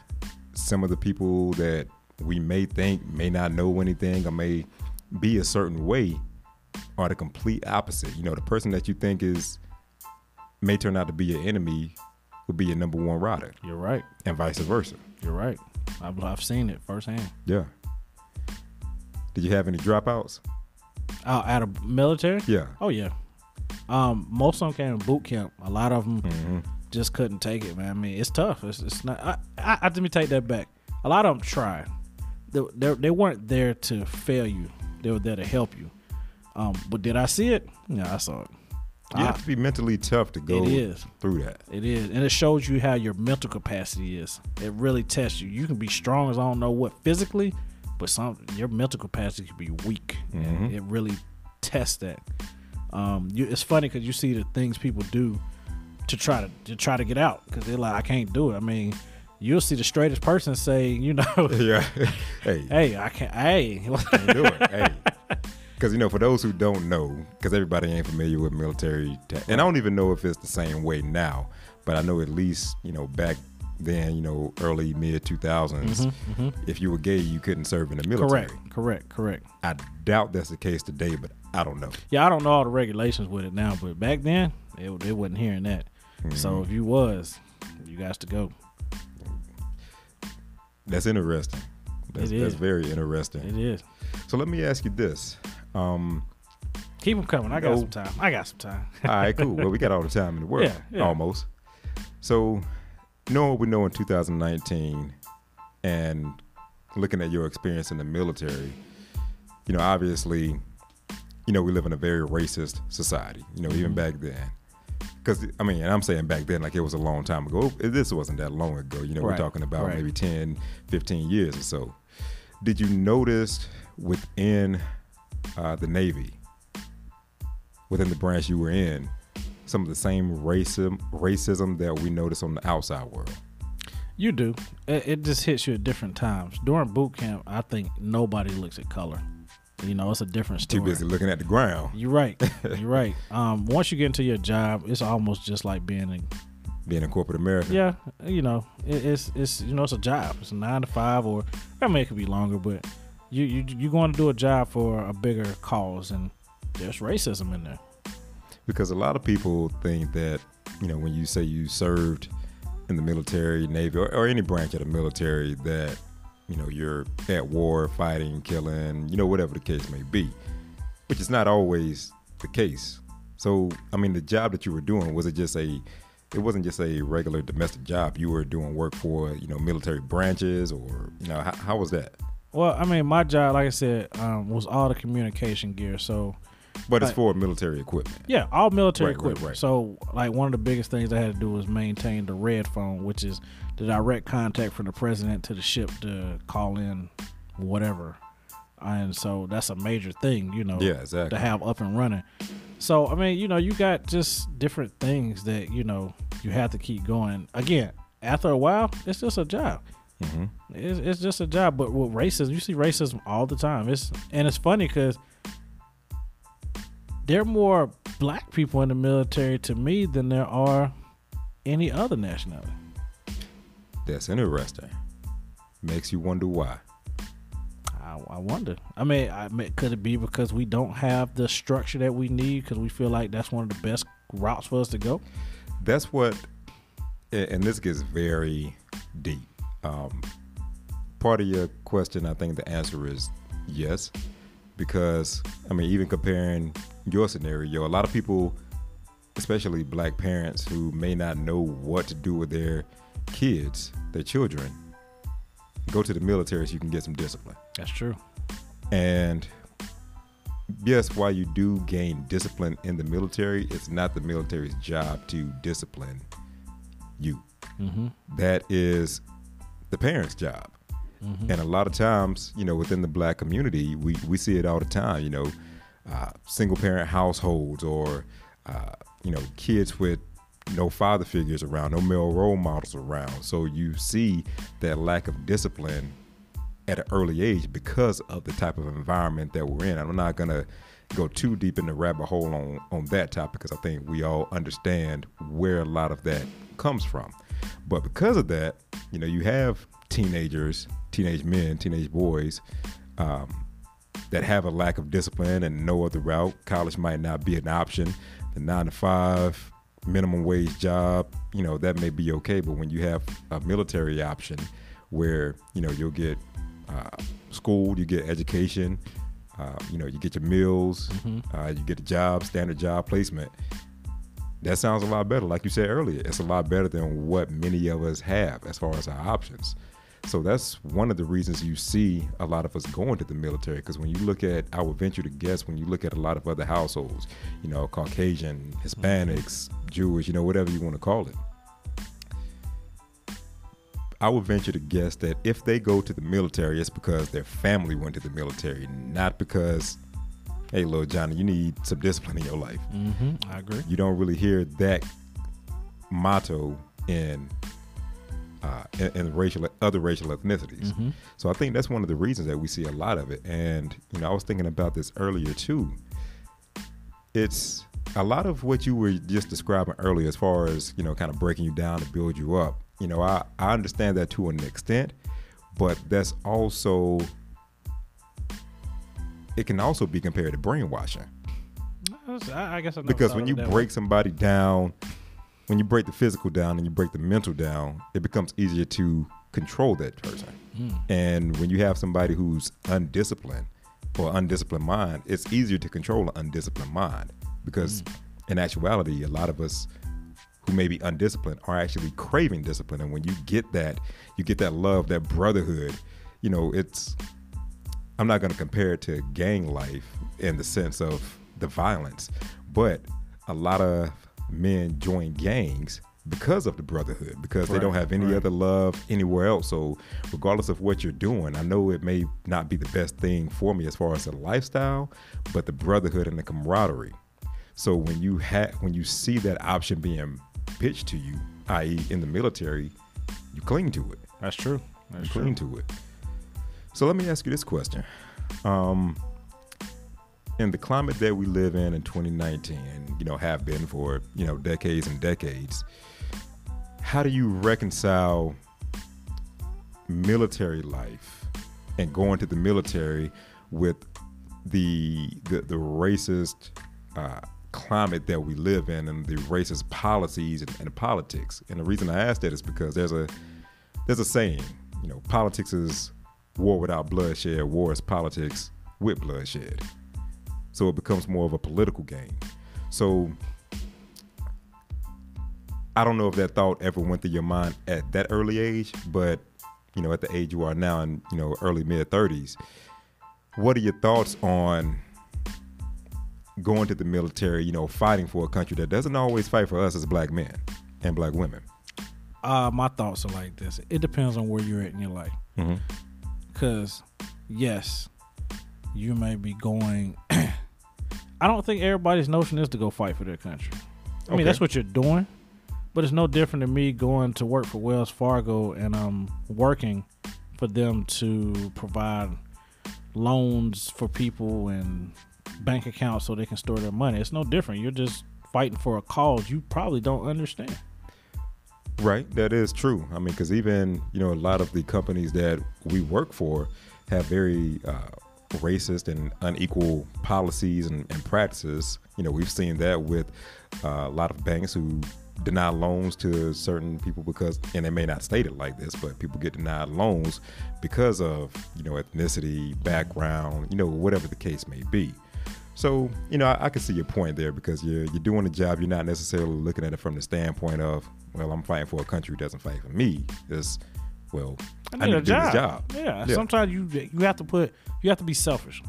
S1: some of the people that we may think may not know anything or may be a certain way are the complete opposite. You know, the person that you think is may turn out to be your enemy will be your number one rider,
S2: You're right.
S1: and vice versa.
S2: You're right. I've, I've seen it firsthand.
S1: Yeah. Did you have any dropouts?
S2: Uh, out of military.
S1: Yeah.
S2: Oh yeah. Um, most of them came in boot camp. A lot of them
S1: hmm
S2: just couldn't take it, man. I mean, it's tough. It's, it's not. I, I, I let me take that back. A lot of them tried. They, they, they weren't there to fail you. They were there to help you. Um, but did I see it? Yeah, I saw it.
S1: You have to be mentally tough to go
S2: it is.
S1: through that.
S2: It is, and it shows you how your mental capacity is. It really tests you. You can be strong as I don't know what physically, but some your mental capacity can be weak.
S1: Mhm.
S2: it really tests that. Um, you, it's funny because you see the things people do to try to, to try to get out because they're like, I can't do it. I mean, you'll see the straightest person say, you know,
S1: yeah. hey,
S2: hey, I can't. Hey,
S1: can't do it. Hey. Because, you know, for those who don't know, because everybody ain't familiar with military, ta- and I don't even know if it's the same way now, but I know at least, you know, back then, you know, early, mid 2000s, mm-hmm, mm-hmm. if you were gay, you couldn't serve in the military.
S2: correct, correct, correct.
S1: I doubt that's the case today, but I don't know.
S2: Yeah, I don't know all the regulations with it now, but back then, it, they wasn't hearing that. So hmm. if you was, you guys to go.
S1: That's interesting. That's,
S2: It
S1: that's very interesting.
S2: It is.
S1: So let me ask you this. Um,
S2: Keep them coming. I got
S1: No.
S2: some time. I got some time.
S1: all right, cool. Well, we got all the time in the world,
S2: Yeah, yeah.
S1: almost. So, knowing what we know in 2019 and looking at your experience in the military, you know, obviously, you know, we live in a very racist society, you know, even
S2: Mhm.
S1: back then. Because, I mean, and I'm saying back then like it was a long time ago. This wasn't that long ago. You know, we're talking about
S2: right.
S1: maybe 10, 15 years or so. Did you notice within uh, the Navy, within the branch you were in, some of the same racism racism that we notice on the outside world?
S2: You do. It, it just hits you at different times. During boot camp, I think nobody looks at color. You know, it's a different story.
S1: Too busy looking at the ground,
S2: You're right. You're right. Um, once you get into your job, it's almost just like being in.
S1: being in corporate America.
S2: Yeah, you know, it, it's it's you know it's a job. It's a nine to five, or I mean it could be longer, but you you you going to do a job for a bigger cause, and there's racism in there.
S1: Because a lot of people think that, you know, when you say you served in the military, Navy, or, or any branch of the military, that, you know, you're at war, fighting, killing, you know, whatever the case may be, which is not always the case. So, I mean, the job that you were doing, was it just a, it wasn't just a regular domestic job. You were doing work for, you know, military branches or, you know, how, how was that?
S2: Well, I mean, my job, like I said, um, was all the communication gear. So
S1: But it's for military equipment.
S2: Yeah, all military
S1: Right, right,
S2: equipment.
S1: right.
S2: So, like one of the biggest things I had to do was maintain the red phone, which is the direct contact from the president to the ship to call in whatever. And so that's a major thing, you know,
S1: Yeah, exactly.
S2: to have up and running. So, I mean, you know, you got just different things that, you know, you have to keep going. Again, after a while, it's just a job.
S1: hmm
S2: It's, it's just a job. But with racism, you see racism all the time. It's and it's funny because there are more black people in the military to me than there are any other nationality.
S1: That's interesting. Makes you wonder why.
S2: I, I wonder. I mean, I mean, could it be because we don't have the structure that we need? Because we feel like that's one of the best routes for us to go.
S1: That's what, and this gets very deep. Um, part of your question, I think the answer is yes, because I mean, even comparing your scenario, a lot of people, especially black parents who may not know what to do with their kids, their children, go to the military so you can get some discipline.
S2: That's true.
S1: And yes, while you do gain discipline in the military, it's not the military's job to discipline you.
S2: Mm-hmm.
S1: That is the parents' job.
S2: Mm-hmm.
S1: And a lot of times, you know, within the black community, we, we see it all the time, you know, uh, single parent households or, uh, you know, kids with no father figures around, no male role models around. So you see that lack of discipline at an early age because of the type of environment that we're in. I'm not gonna go too deep in the rabbit hole on on that topic because I think we all understand where a lot of that comes from. But because of that, you know, you have teenagers, teenage men, teenage boys. Um, that have a lack of discipline and no other route. College might not be an option. The nine to five minimum wage job, you know, that may be okay. But when you have a military option where, you know, you'll get uh, school, you get education, uh, you know, you get your meals,
S2: Mm-hmm.
S1: uh, you get a job, standard job placement. That sounds a lot better. Like you said earlier, it's a lot better than what many of us have as far as our options. So that's one of the reasons you see a lot of us going to the military. Because when you look at, I would venture to guess, when you look at a lot of other households, you know, Caucasian, Hispanics, Jewish, you know, whatever you want to call it, I would venture to guess that if they go to the military, it's because their family went to the military, not because, hey, little Johnny, you need some discipline in your life.
S2: Mm-hmm. I agree.
S1: You don't really hear that motto in uh, in, in racial other racial ethnicities.
S2: Mm-hmm.
S1: So I think that's one of the reasons that we see a lot of it. And you know, I was thinking about this earlier too. It's a lot of what you were just describing earlier, as far as you know, kind of breaking you down to build you up. You know, I I understand that to an extent, but that's also it can also be compared to brainwashing
S2: I, I guess I never
S1: because when you break
S2: way.
S1: somebody down when you break the physical down and you break the mental down it becomes easier to control that person.
S2: Mm.
S1: and when you have somebody who's undisciplined or undisciplined mind it's easier to control an undisciplined mind because in actuality a lot of us who may be undisciplined are actually craving discipline. And when you get that you get that love that brotherhood you know it's I'm not going to compare it to gang life in the sense of the violence, but a lot of men join gangs because of the brotherhood, because they don't have any
S2: right.
S1: other love anywhere else. So, regardless of what you're doing, I know it may not be the best thing for me as far as the lifestyle, but the brotherhood and the camaraderie. So when you have when you see that option being pitched to you, i.e., in the military, you cling to it
S2: That's true. That's true.
S1: cling to it. So let me ask you this question. Um, in the climate that we live in in 2019, and you know have been for you know decades and decades, how do you reconcile military life and going to the military with the the, the racist uh, climate that we live in and the racist policies and, and politics? And the reason I ask that is because there's a there's a saying, you know, politics is war without bloodshed, war is politics with bloodshed. So it becomes more of a political game. So I don't know if that thought ever went through your mind at that early age, but you know, at the age you are now in, you know, early mid 30s, what are your thoughts on going to the military, you know, fighting for a country that doesn't always fight for us as black men and black women?
S2: Uh, my thoughts are like this. It depends on where you're at in your life.
S1: Mm-hmm.
S2: Because, yes, you may be going. I don't think everybody's notion is to go fight for their country. I mean, that's what you're doing, but it's no different than me going to work for Wells Fargo and I'm working for them to provide loans for people and bank accounts so they can store their money. It's no different. You're just fighting for a cause you probably don't understand.
S1: Right, that is true. I mean, because even you know a lot of the companies that we work for have very uh, racist and unequal policies and, and, practices. You know, we've seen that with uh, a lot of banks who deny loans to certain people because, and they may not state it like this, but people get denied loans because of you know ethnicity, background, you know, whatever the case may be. So, you know, I, I, can see your point there because you're you're doing a job. You're not necessarily looking at it from the standpoint of, well, I'm fighting for a country who doesn't fight for me. It's well,
S2: I need, I need a job. job. Yeah. yeah. Sometimes you you have to put you have to be selfish.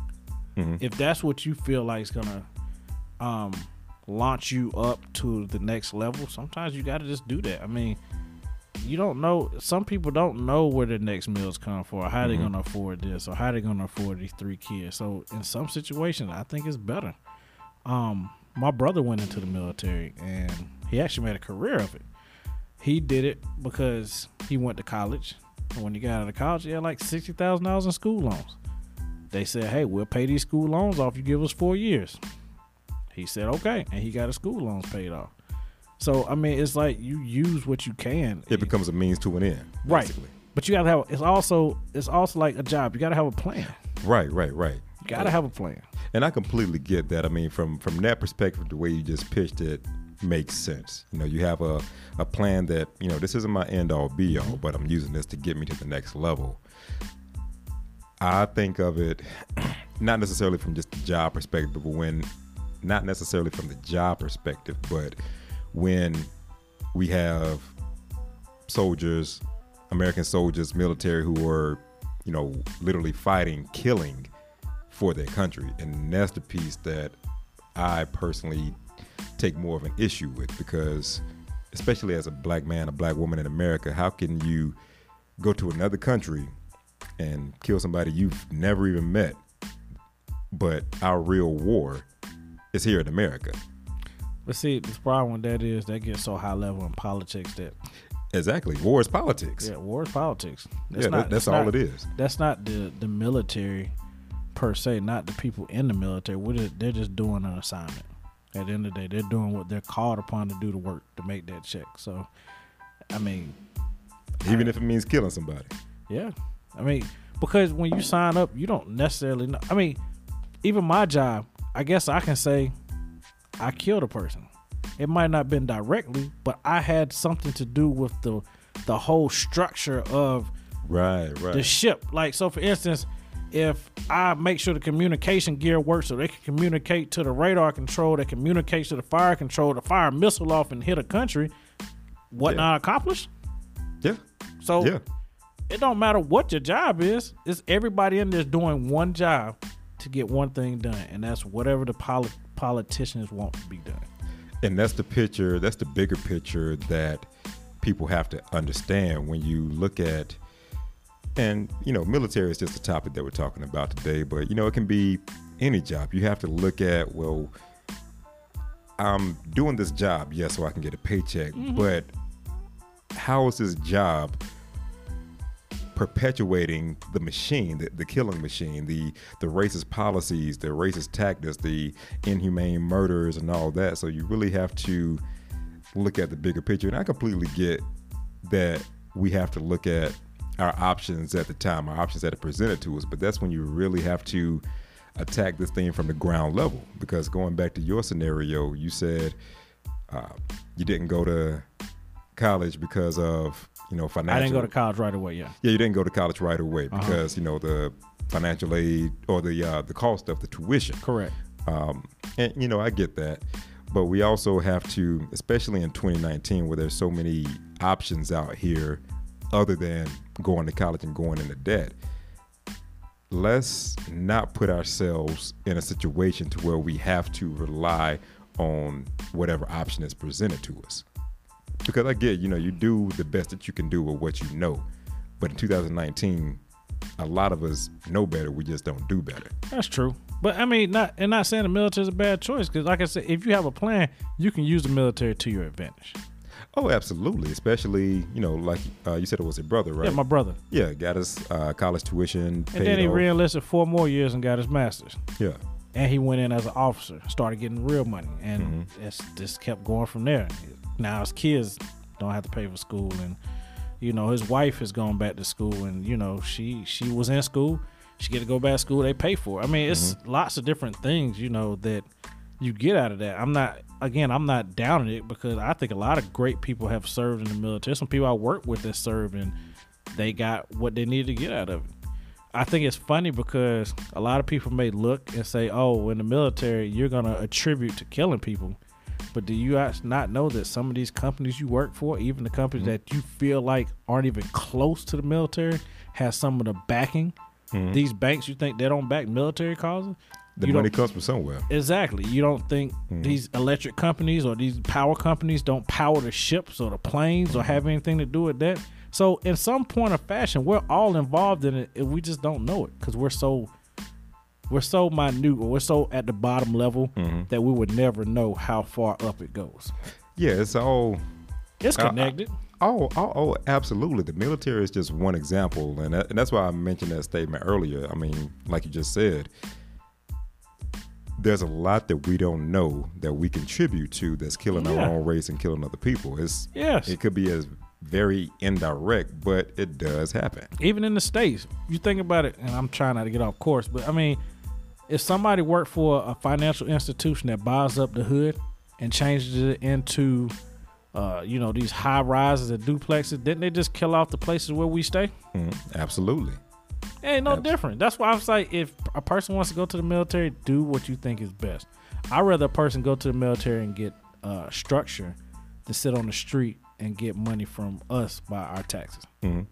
S2: Mm-hmm. If that's what you feel like is gonna um, launch you up to the next level, sometimes you got to just do that. I mean, you don't know. Some people don't know where their next meals come for, or how mm-hmm. they're gonna afford this, or how they're gonna afford these three kids. So in some situations, I think it's better. Um, my brother went into the military, and he actually made a career of it. He did it because he went to college. When he got out of college, he had like sixty thousand dollars in school loans. They said, "Hey, we'll pay these school loans off. You give us four years." He said, "Okay," and he got his school loans paid off. So I mean, it's like you use what you can.
S1: It becomes a means to an end,
S2: right? Basically. But you gotta have. It's also it's also like a job. You gotta have a plan.
S1: Right, right, right.
S2: You gotta have a plan.
S1: And I completely get that. I mean, from from that perspective, the way you just pitched it makes sense. You know, you have a a plan that you know this isn't my end all be all, mm-hmm. but I'm using this to get me to the next level. I think of it not necessarily from just the job perspective, but when not necessarily from the job perspective, but when we have soldiers, American soldiers, military who are, you know, literally fighting, killing for their country. And that's the piece that I personally take more of an issue with because, especially as a black man, a black woman in America, how can you go to another country and kill somebody you've never even met? But our real war is here in America.
S2: But see, the problem with that is that gets so high level in politics that
S1: exactly war is politics.
S2: Yeah, war is politics.
S1: That's yeah, not, that's all not, it is.
S2: That's not the the military per se, not the people in the military. We're just, they're just doing an assignment. At the end of the day, they're doing what they're called upon to do to work to make that check. So, I mean,
S1: even I, if it means killing somebody.
S2: Yeah, I mean, because when you sign up, you don't necessarily know. I mean, even my job, I guess I can say I killed a person. It might not have been directly, but I had something to do with the the whole structure of
S1: right, right.
S2: the ship. Like so for instance, if I make sure the communication gear works so they can communicate to the radar control, that communicates to the fire control, to fire a missile off and hit a country, what yeah. not accomplished?
S1: Yeah.
S2: So yeah. it don't matter what your job is, it's everybody in there doing one job to get one thing done, and that's whatever the poli- politicians want to be done.
S1: And that's the picture, that's the bigger picture that people have to understand when you look at and you know military is just a topic that we're talking about today but you know it can be any job you have to look at well i'm doing this job yes so i can get a paycheck mm-hmm. but how is this job perpetuating the machine, the, the killing machine, the the racist policies, the racist tactics, the inhumane murders, and all that. So you really have to look at the bigger picture. And I completely get that we have to look at our options at the time, our options that are presented to us. But that's when you really have to attack this thing from the ground level. Because going back to your scenario, you said uh, you didn't go to college because of you know, financial. I
S2: didn't go to college right away. Yeah.
S1: Yeah, you didn't go to college right away uh-huh. because uh-huh. you know the financial aid or the uh, the cost of the tuition.
S2: Correct.
S1: Um, and you know, I get that, but we also have to, especially in 2019, where there's so many options out here, other than going to college and going into debt. Let's not put ourselves in a situation to where we have to rely on whatever option is presented to us because I get, you know, you do the best that you can do with what you know. But in 2019, a lot of us know better. We just don't do better.
S2: That's true. But I mean, not and not saying the military is a bad choice because, like I said, if you have a plan, you can use the military to your advantage.
S1: Oh, absolutely. Especially, you know, like uh, you said, it was your brother, right?
S2: Yeah, my brother.
S1: Yeah, got his uh, college tuition.
S2: And then he off. re-enlisted four more years and got his master's.
S1: Yeah.
S2: And he went in as an officer, started getting real money, and mm-hmm. it's just kept going from there now his kids don't have to pay for school, and you know his wife has gone back to school, and you know she she was in school, she get to go back to school, they pay for. It. I mean, it's lots of different things, you know, that you get out of that. I'm not again, I'm not down it because I think a lot of great people have served in the military. Some people I work with that served and they got what they needed to get out of it. I think it's funny because a lot of people may look and say, "Oh, in the military, you're gonna attribute to killing people," but do you not know that some of these companies you work for, even the companies mm-hmm. that you feel like aren't even close to the military, has some of the backing? Mm-hmm. These banks, you think they don't back military causes?
S1: The
S2: You
S1: money comes from somewhere.
S2: Exactly. You don't think these electric companies or these power companies don't power the ships or the planes or have anything to do with that? So, in some point of fashion, we're all involved in it, and we just don't know it because we're so we're so minute or we're so at the bottom level that we would never know how far up it goes.
S1: Yeah, it's all
S2: It's
S1: Uh,
S2: connected.
S1: Oh, oh, oh, absolutely. The military is just one example, and, that, and that's why I mentioned that statement earlier. I mean, like you just said, there's a lot that we don't know that we contribute to that's killing
S2: Yeah.
S1: our own race and killing other people. It's
S2: Yes.
S1: it could be as very indirect, but it does happen.
S2: even in the states you think about it and i'm trying not to get off course but i mean if somebody worked for a financial institution that buys up the hood and changes it into uh, you know these high rises and duplexes didn't they just kill off the places where we stay
S1: Mm, absolutely.
S2: It ain't no
S1: Abs-
S2: different that's why i'm saying if a person wants to go to the military do what you think is best i'd rather a person go to the military and get uh, structure than sit on the street and get money from us by our taxes
S1: Mhm.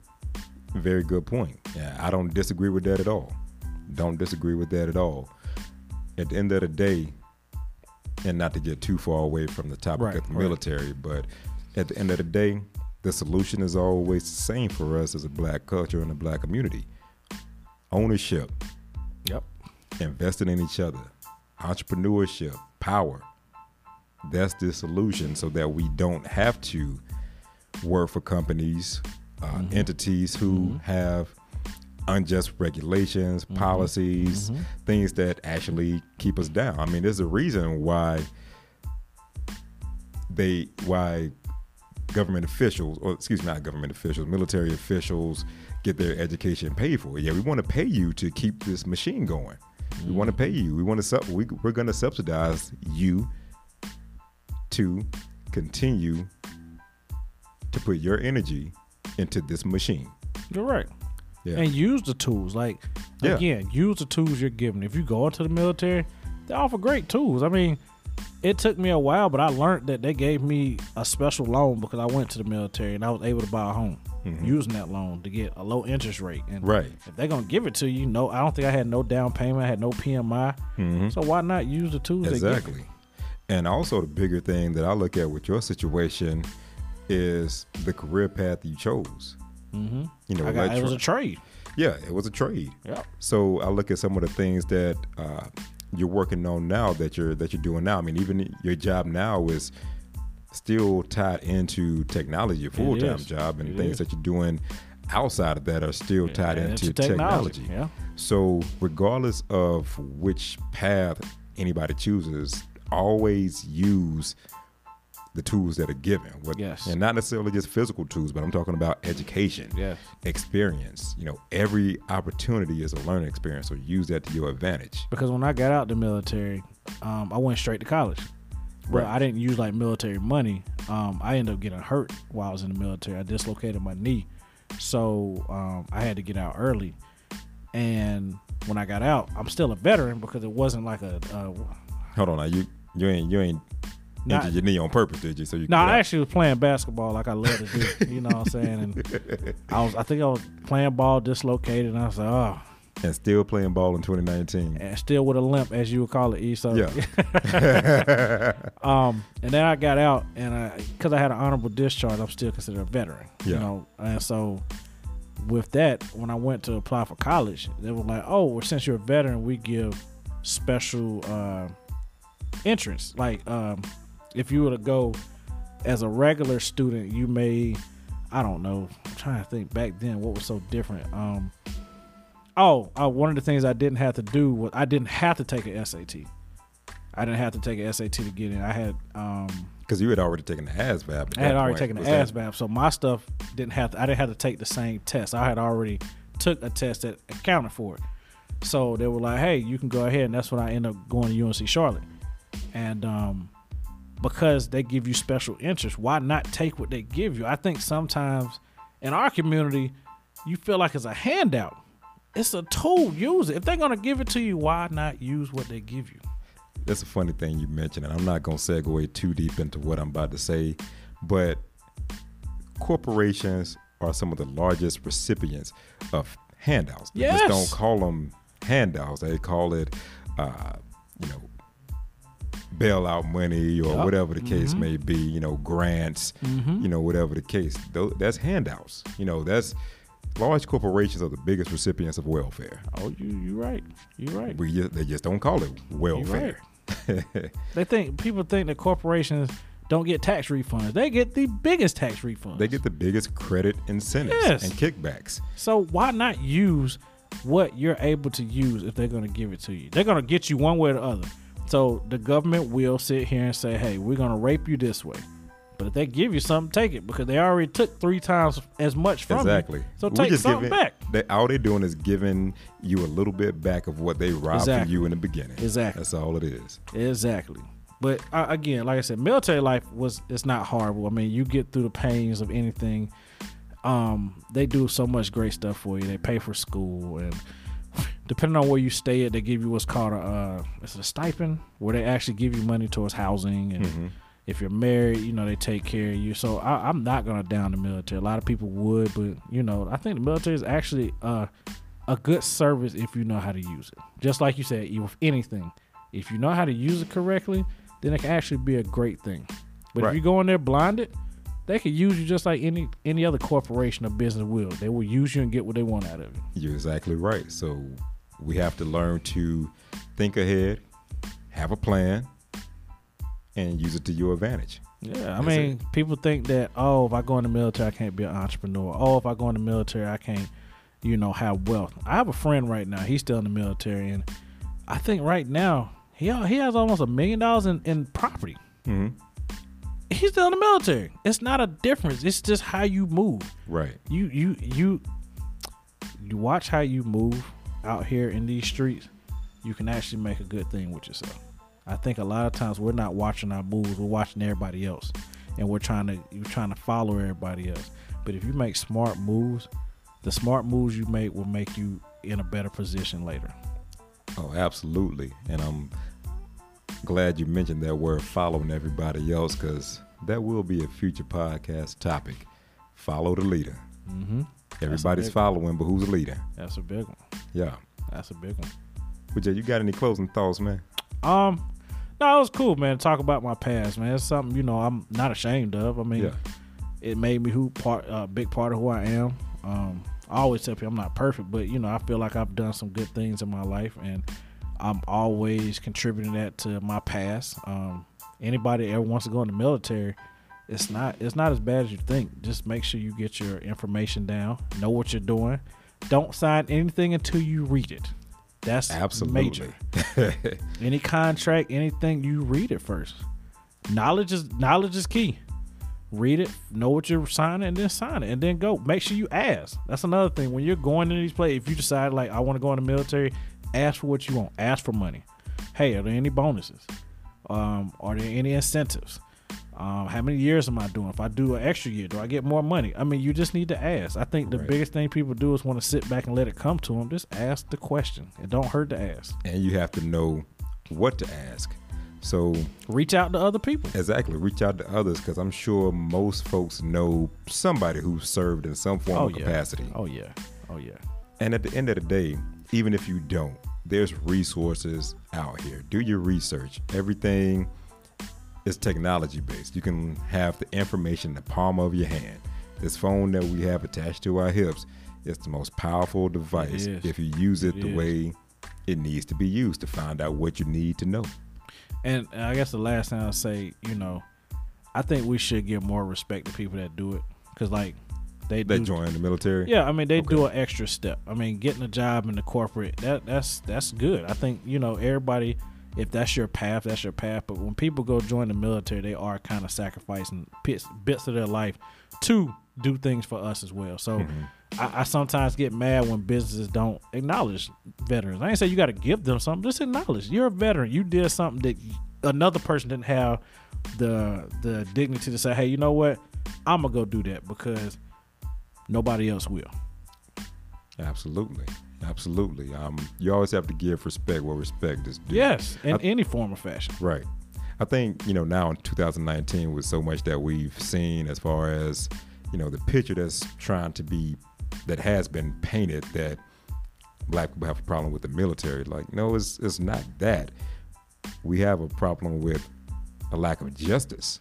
S1: Very good point. Yeah, I don't disagree with that at all. Don't disagree with that at all. At the end of the day, and not to get too far away from the topic
S2: Right,
S1: of the
S2: right.
S1: military, but at the end of the day, the solution is always the same for us as a black culture and a black community. Ownership,
S2: yep
S1: investing in each other, entrepreneurship, power. That's the solution so that we don't have to work for companies, uh,
S2: Mm-hmm.
S1: entities who have unjust regulations,
S2: Mm-hmm.
S1: policies, things that actually keep us down. I mean, there's a reason why they why government officials, or excuse me, not government officials, military officials get their education paid for. Yeah, we want to pay you to keep this machine going. We want to pay you. We want to sub. We, we're going to subsidize you to continue to put your energy into this machine.
S2: You're right.
S1: Yeah.
S2: And use the tools. Like
S1: Yeah.
S2: again, use the tools you're given. If you go into the military, they offer great tools. I mean, it took me a while, but I learned that they gave me a special loan because I went to the military and I was able to buy a home using that loan to get a low interest rate. And
S1: Mm-hmm. Right.
S2: if they're gonna give it to you, no, I don't think I had no down payment. I had no PMI. So why not use the tools? they give you?
S1: Mm-hmm. Exactly. And also the bigger thing that I look at with your situation is the career path you chose. Mm-hmm. You know,
S2: I got, it was a trade.
S1: yeah, it was a trade.
S2: Yeah.
S1: So I look at some of the things that uh, you're working on now that you're that you're doing now. I mean, even your job now is still tied into technology, full time job, and
S2: It
S1: things
S2: is.
S1: that you're doing outside of that are still tied into
S2: into technology,
S1: technology.
S2: yeah.
S1: So regardless of which path anybody chooses, always use the tools that are given. What,
S2: Yes.
S1: And not necessarily just physical tools, but I'm talking about education,
S2: Yes.
S1: experience. You know, every opportunity is a learning experience. So use that to your advantage.
S2: because when I got out the military, um, I went straight to college. But
S1: Right.
S2: I didn't use like military money. Um, I ended up getting hurt while I was in the military. I dislocated my knee, so um, I had to get out early. And when I got out, I'm still a veteran because it wasn't like a. Uh,
S1: Hold on, now you you ain't you ain't
S2: Not-
S1: injured your knee on purpose, did you? So you
S2: no, I actually was playing basketball like I love to do. You know what I'm saying? And I was, I think I was playing ball dislocated, and I was like, oh,
S1: and still playing ball in 2019.
S2: and still with a limp, as you would call it, E. So
S1: Yeah.
S2: Um, and then I got out, and I because I had an honorable discharge, I'm still considered a veteran.
S1: Yeah.
S2: You know, and so with that, when I went to apply for college, they were like, "Oh, well, since you're a veteran, we give special uh, entrance. Like, um, if you were to go as a regular student, you may, I don't know, I'm trying to think back then what was so different. Um, oh, uh, one of the things I didn't have to do was I didn't have to take an SAT. I didn't have to take an SAT to get in. I had um,
S1: Because you had already taken the ASVAB. at
S2: I had already
S1: point.
S2: taken the
S1: Was that-
S2: ASVAB, so my stuff didn't have. To, I didn't have to take the same test. I had already took a test that accounted for it. So they were like, "Hey, you can go ahead," and that's when I ended up going to UNC Charlotte. And um, because they give you special interest, why not take what they give you? I think sometimes in our community, you feel like it's a handout. It's a tool. Use it. If they're gonna give it to you, why not use what they give you?
S1: That's a funny thing you mentioned, and I'm not going to segue too deep into what I'm about to say, but corporations are some of the largest recipients of handouts. They
S2: Yes.
S1: just don't call them handouts. They call it, uh, you know, bailout money or
S2: Yup.
S1: whatever the case
S2: Mhm.
S1: may be. You know, grants.
S2: Mm-hmm.
S1: You know, whatever the case. That's handouts. You know, that's large corporations are the biggest recipients of welfare.
S2: Oh, you you right. You're right.
S1: We just, they just don't call it welfare.
S2: They think people think that corporations don't get tax refunds. They get the biggest tax refunds.
S1: They get the biggest credit incentives
S2: Yes.
S1: and kickbacks.
S2: so why not use what you're able to use if they're going to give it to you? They're going to get you one way or the other. So the government will sit here and say, "Hey, we're going to rape you this way." But if they give you something, take it because they already took three times as much from
S1: exactly.
S2: you. So take something
S1: giving-
S2: back.
S1: They, all they're doing is giving you a little bit back of what they robbed
S2: Exactly.
S1: from you in the beginning.
S2: Exactly.
S1: That's all it is.
S2: Exactly. But uh, again, like I said, military life was it's not horrible. I mean, you get through the pains of anything. Um, they do so much great stuff for you. They pay for school, and depending on where you stay at, they give you what's called a uh, it's a stipend, where they actually give you money towards housing. And
S1: Mhm.
S2: If you're married, you know they take care of you. So I, I'm not gonna down the military. A lot of people would, but you know I think the military is actually uh, a good service if you know how to use it. Just like you said, you- with anything, if you know how to use it correctly, then it can actually be a great thing. But
S1: Right.
S2: if you go in there blinded, they could use you just like any any other corporation or business will. They will use you and get what they want out of you.
S1: You're exactly right. So we have to learn to think ahead, have a plan, and use it to your advantage.
S2: Yeah, I
S1: That's
S2: mean, people think that oh, if I go in the military, I can't be an entrepreneur. Oh, if I go in the military, I can't, you know, have wealth. I have a friend right now. He's still in the military, and I think right now he he has almost a million dollars in in property.
S1: hmm
S2: He's still in the military. It's not a difference. It's just how you move.
S1: Right.
S2: You you you you watch how you move out here in these streets. You can actually make a good thing with yourself. I think a lot of times we're not watching our moves. We're watching everybody else, and we're trying to you're trying to follow everybody else. But if you make smart moves, the smart moves you make will make you in a better position later.
S1: Oh, absolutely. And I'm glad you mentioned that word following everybody else because that will be a future podcast topic. Follow the leader.
S2: Mm-hmm.
S1: Everybody's following, but who's leading?
S2: That's a big one.
S1: Yeah.
S2: That's a big one.
S1: But Jay, you got any closing thoughts, man?
S2: Um, no, it was cool, man. Talk about my past, man. It's something you know I'm not ashamed of. I mean,
S1: Yeah.
S2: it made me who part a big part of who I am. Um, I always tell people I'm not perfect, but you know I feel like I've done some good things in my life, and I'm always contributing that to my past. Um, anybody that ever wants to go in the military, it's not it's not as bad as you think. Just make sure you get your information down, know what you're doing. Don't sign anything until you read it. That's
S1: Absolutely.
S2: major. Any contract, anything, you read it first. Knowledge is knowledge is key. Read it, know what you're signing, and then sign it, and then go. Make sure you ask. That's another thing. When you're going into these places, if you decide like I want to go in the military, ask for what you want. Ask for money. Hey, are there any bonuses? Um, are there any incentives? Um, how many years am I doing? If I do an extra year, do I get more money? I mean, you just need to ask. I think the
S1: Right.
S2: biggest thing people do is want to sit back and let it come to them. Just ask the question. It don't hurt to ask.
S1: and you have to know what to ask. So
S2: Reach out to other people.
S1: exactly, reach out to others because I'm sure most folks know somebody who served in some form
S2: Oh,
S1: of
S2: yeah.
S1: capacity.
S2: Oh yeah. Oh yeah.
S1: And at the end of the day, even if you don't, there's resources out here. Do your research. Everything is technology based. You can have the information in the palm of your hand. This phone that we have attached to our hips is the most powerful device if you use it,
S2: It
S1: the
S2: is.
S1: way it needs to be used to find out what you need to know.
S2: And I guess the last thing I'll say, you know, I think we should give more respect to people that do it, because like they
S1: That
S2: do.
S1: join the military.
S2: Yeah, I mean they
S1: Okay.
S2: do an extra step. I mean, getting a job in the corporate that that's that's good. I think you know everybody if that's your path, that's your path. But when people go join the military, they are kind of sacrificing bits, bits of their life to do things for us as well. So
S1: Mm-hmm.
S2: I, I sometimes get mad when businesses don't acknowledge veterans. I ain't say you got to give them something. Just acknowledge you're a veteran. You did something that another person didn't have the the dignity to say, hey, you know what? I'm gonna go do that because nobody else will.
S1: Absolutely, absolutely. Um, you always have to give respect where respect is due.
S2: Yes, in
S1: I-
S2: any form or fashion.
S1: Right. I think, you know, now in 2019 with so much that we've seen as far as, you know, the picture that's trying to be that has been painted that black people have a problem with the military. Like, no, it's it's not that. We have a problem with a lack of justice.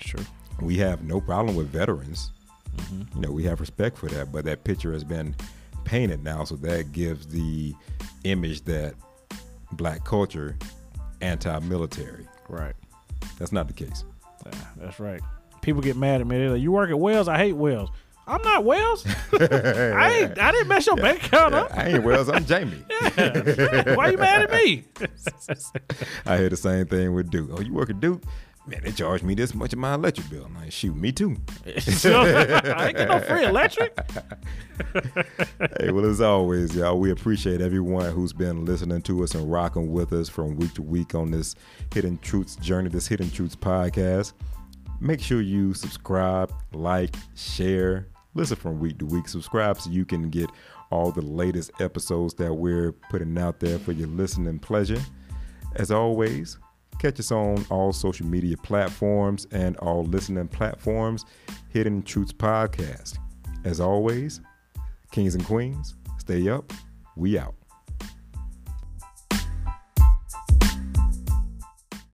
S2: Sure.
S1: We have no problem with veterans.
S2: Mm-hmm.
S1: You know, we have respect for that, but that picture has been painted now, so that gives the image that black culture anti-military.
S2: Right.
S1: That's not the case.
S2: Yeah, that's right. People get mad at me. They're like, "You work at Wells? I hate Wells." I'm not Wells. I ain't. I didn't mess your bank account up.
S1: I ain't Wells. I'm Jamie.
S2: Why are you mad at me?
S1: I hear the same thing with Duke. Oh, you work at Duke? Man, they charged me this much of my electric bill. I'm like, shoot, me too.
S2: I ain't get no free electric.
S1: hey, well, as always, y'all, we appreciate everyone who's been listening to us and rocking with us from week to week on this Hidden Truths journey, this Hidden Truths podcast. Make sure you subscribe, like, share, listen from week to week. Subscribe so you can get all the latest episodes that we're putting out there for your listening pleasure. As always, catch us on all social media platforms and all listening platforms, Hidden Truths Podcast. As always, Kings and Queens, stay up. We out.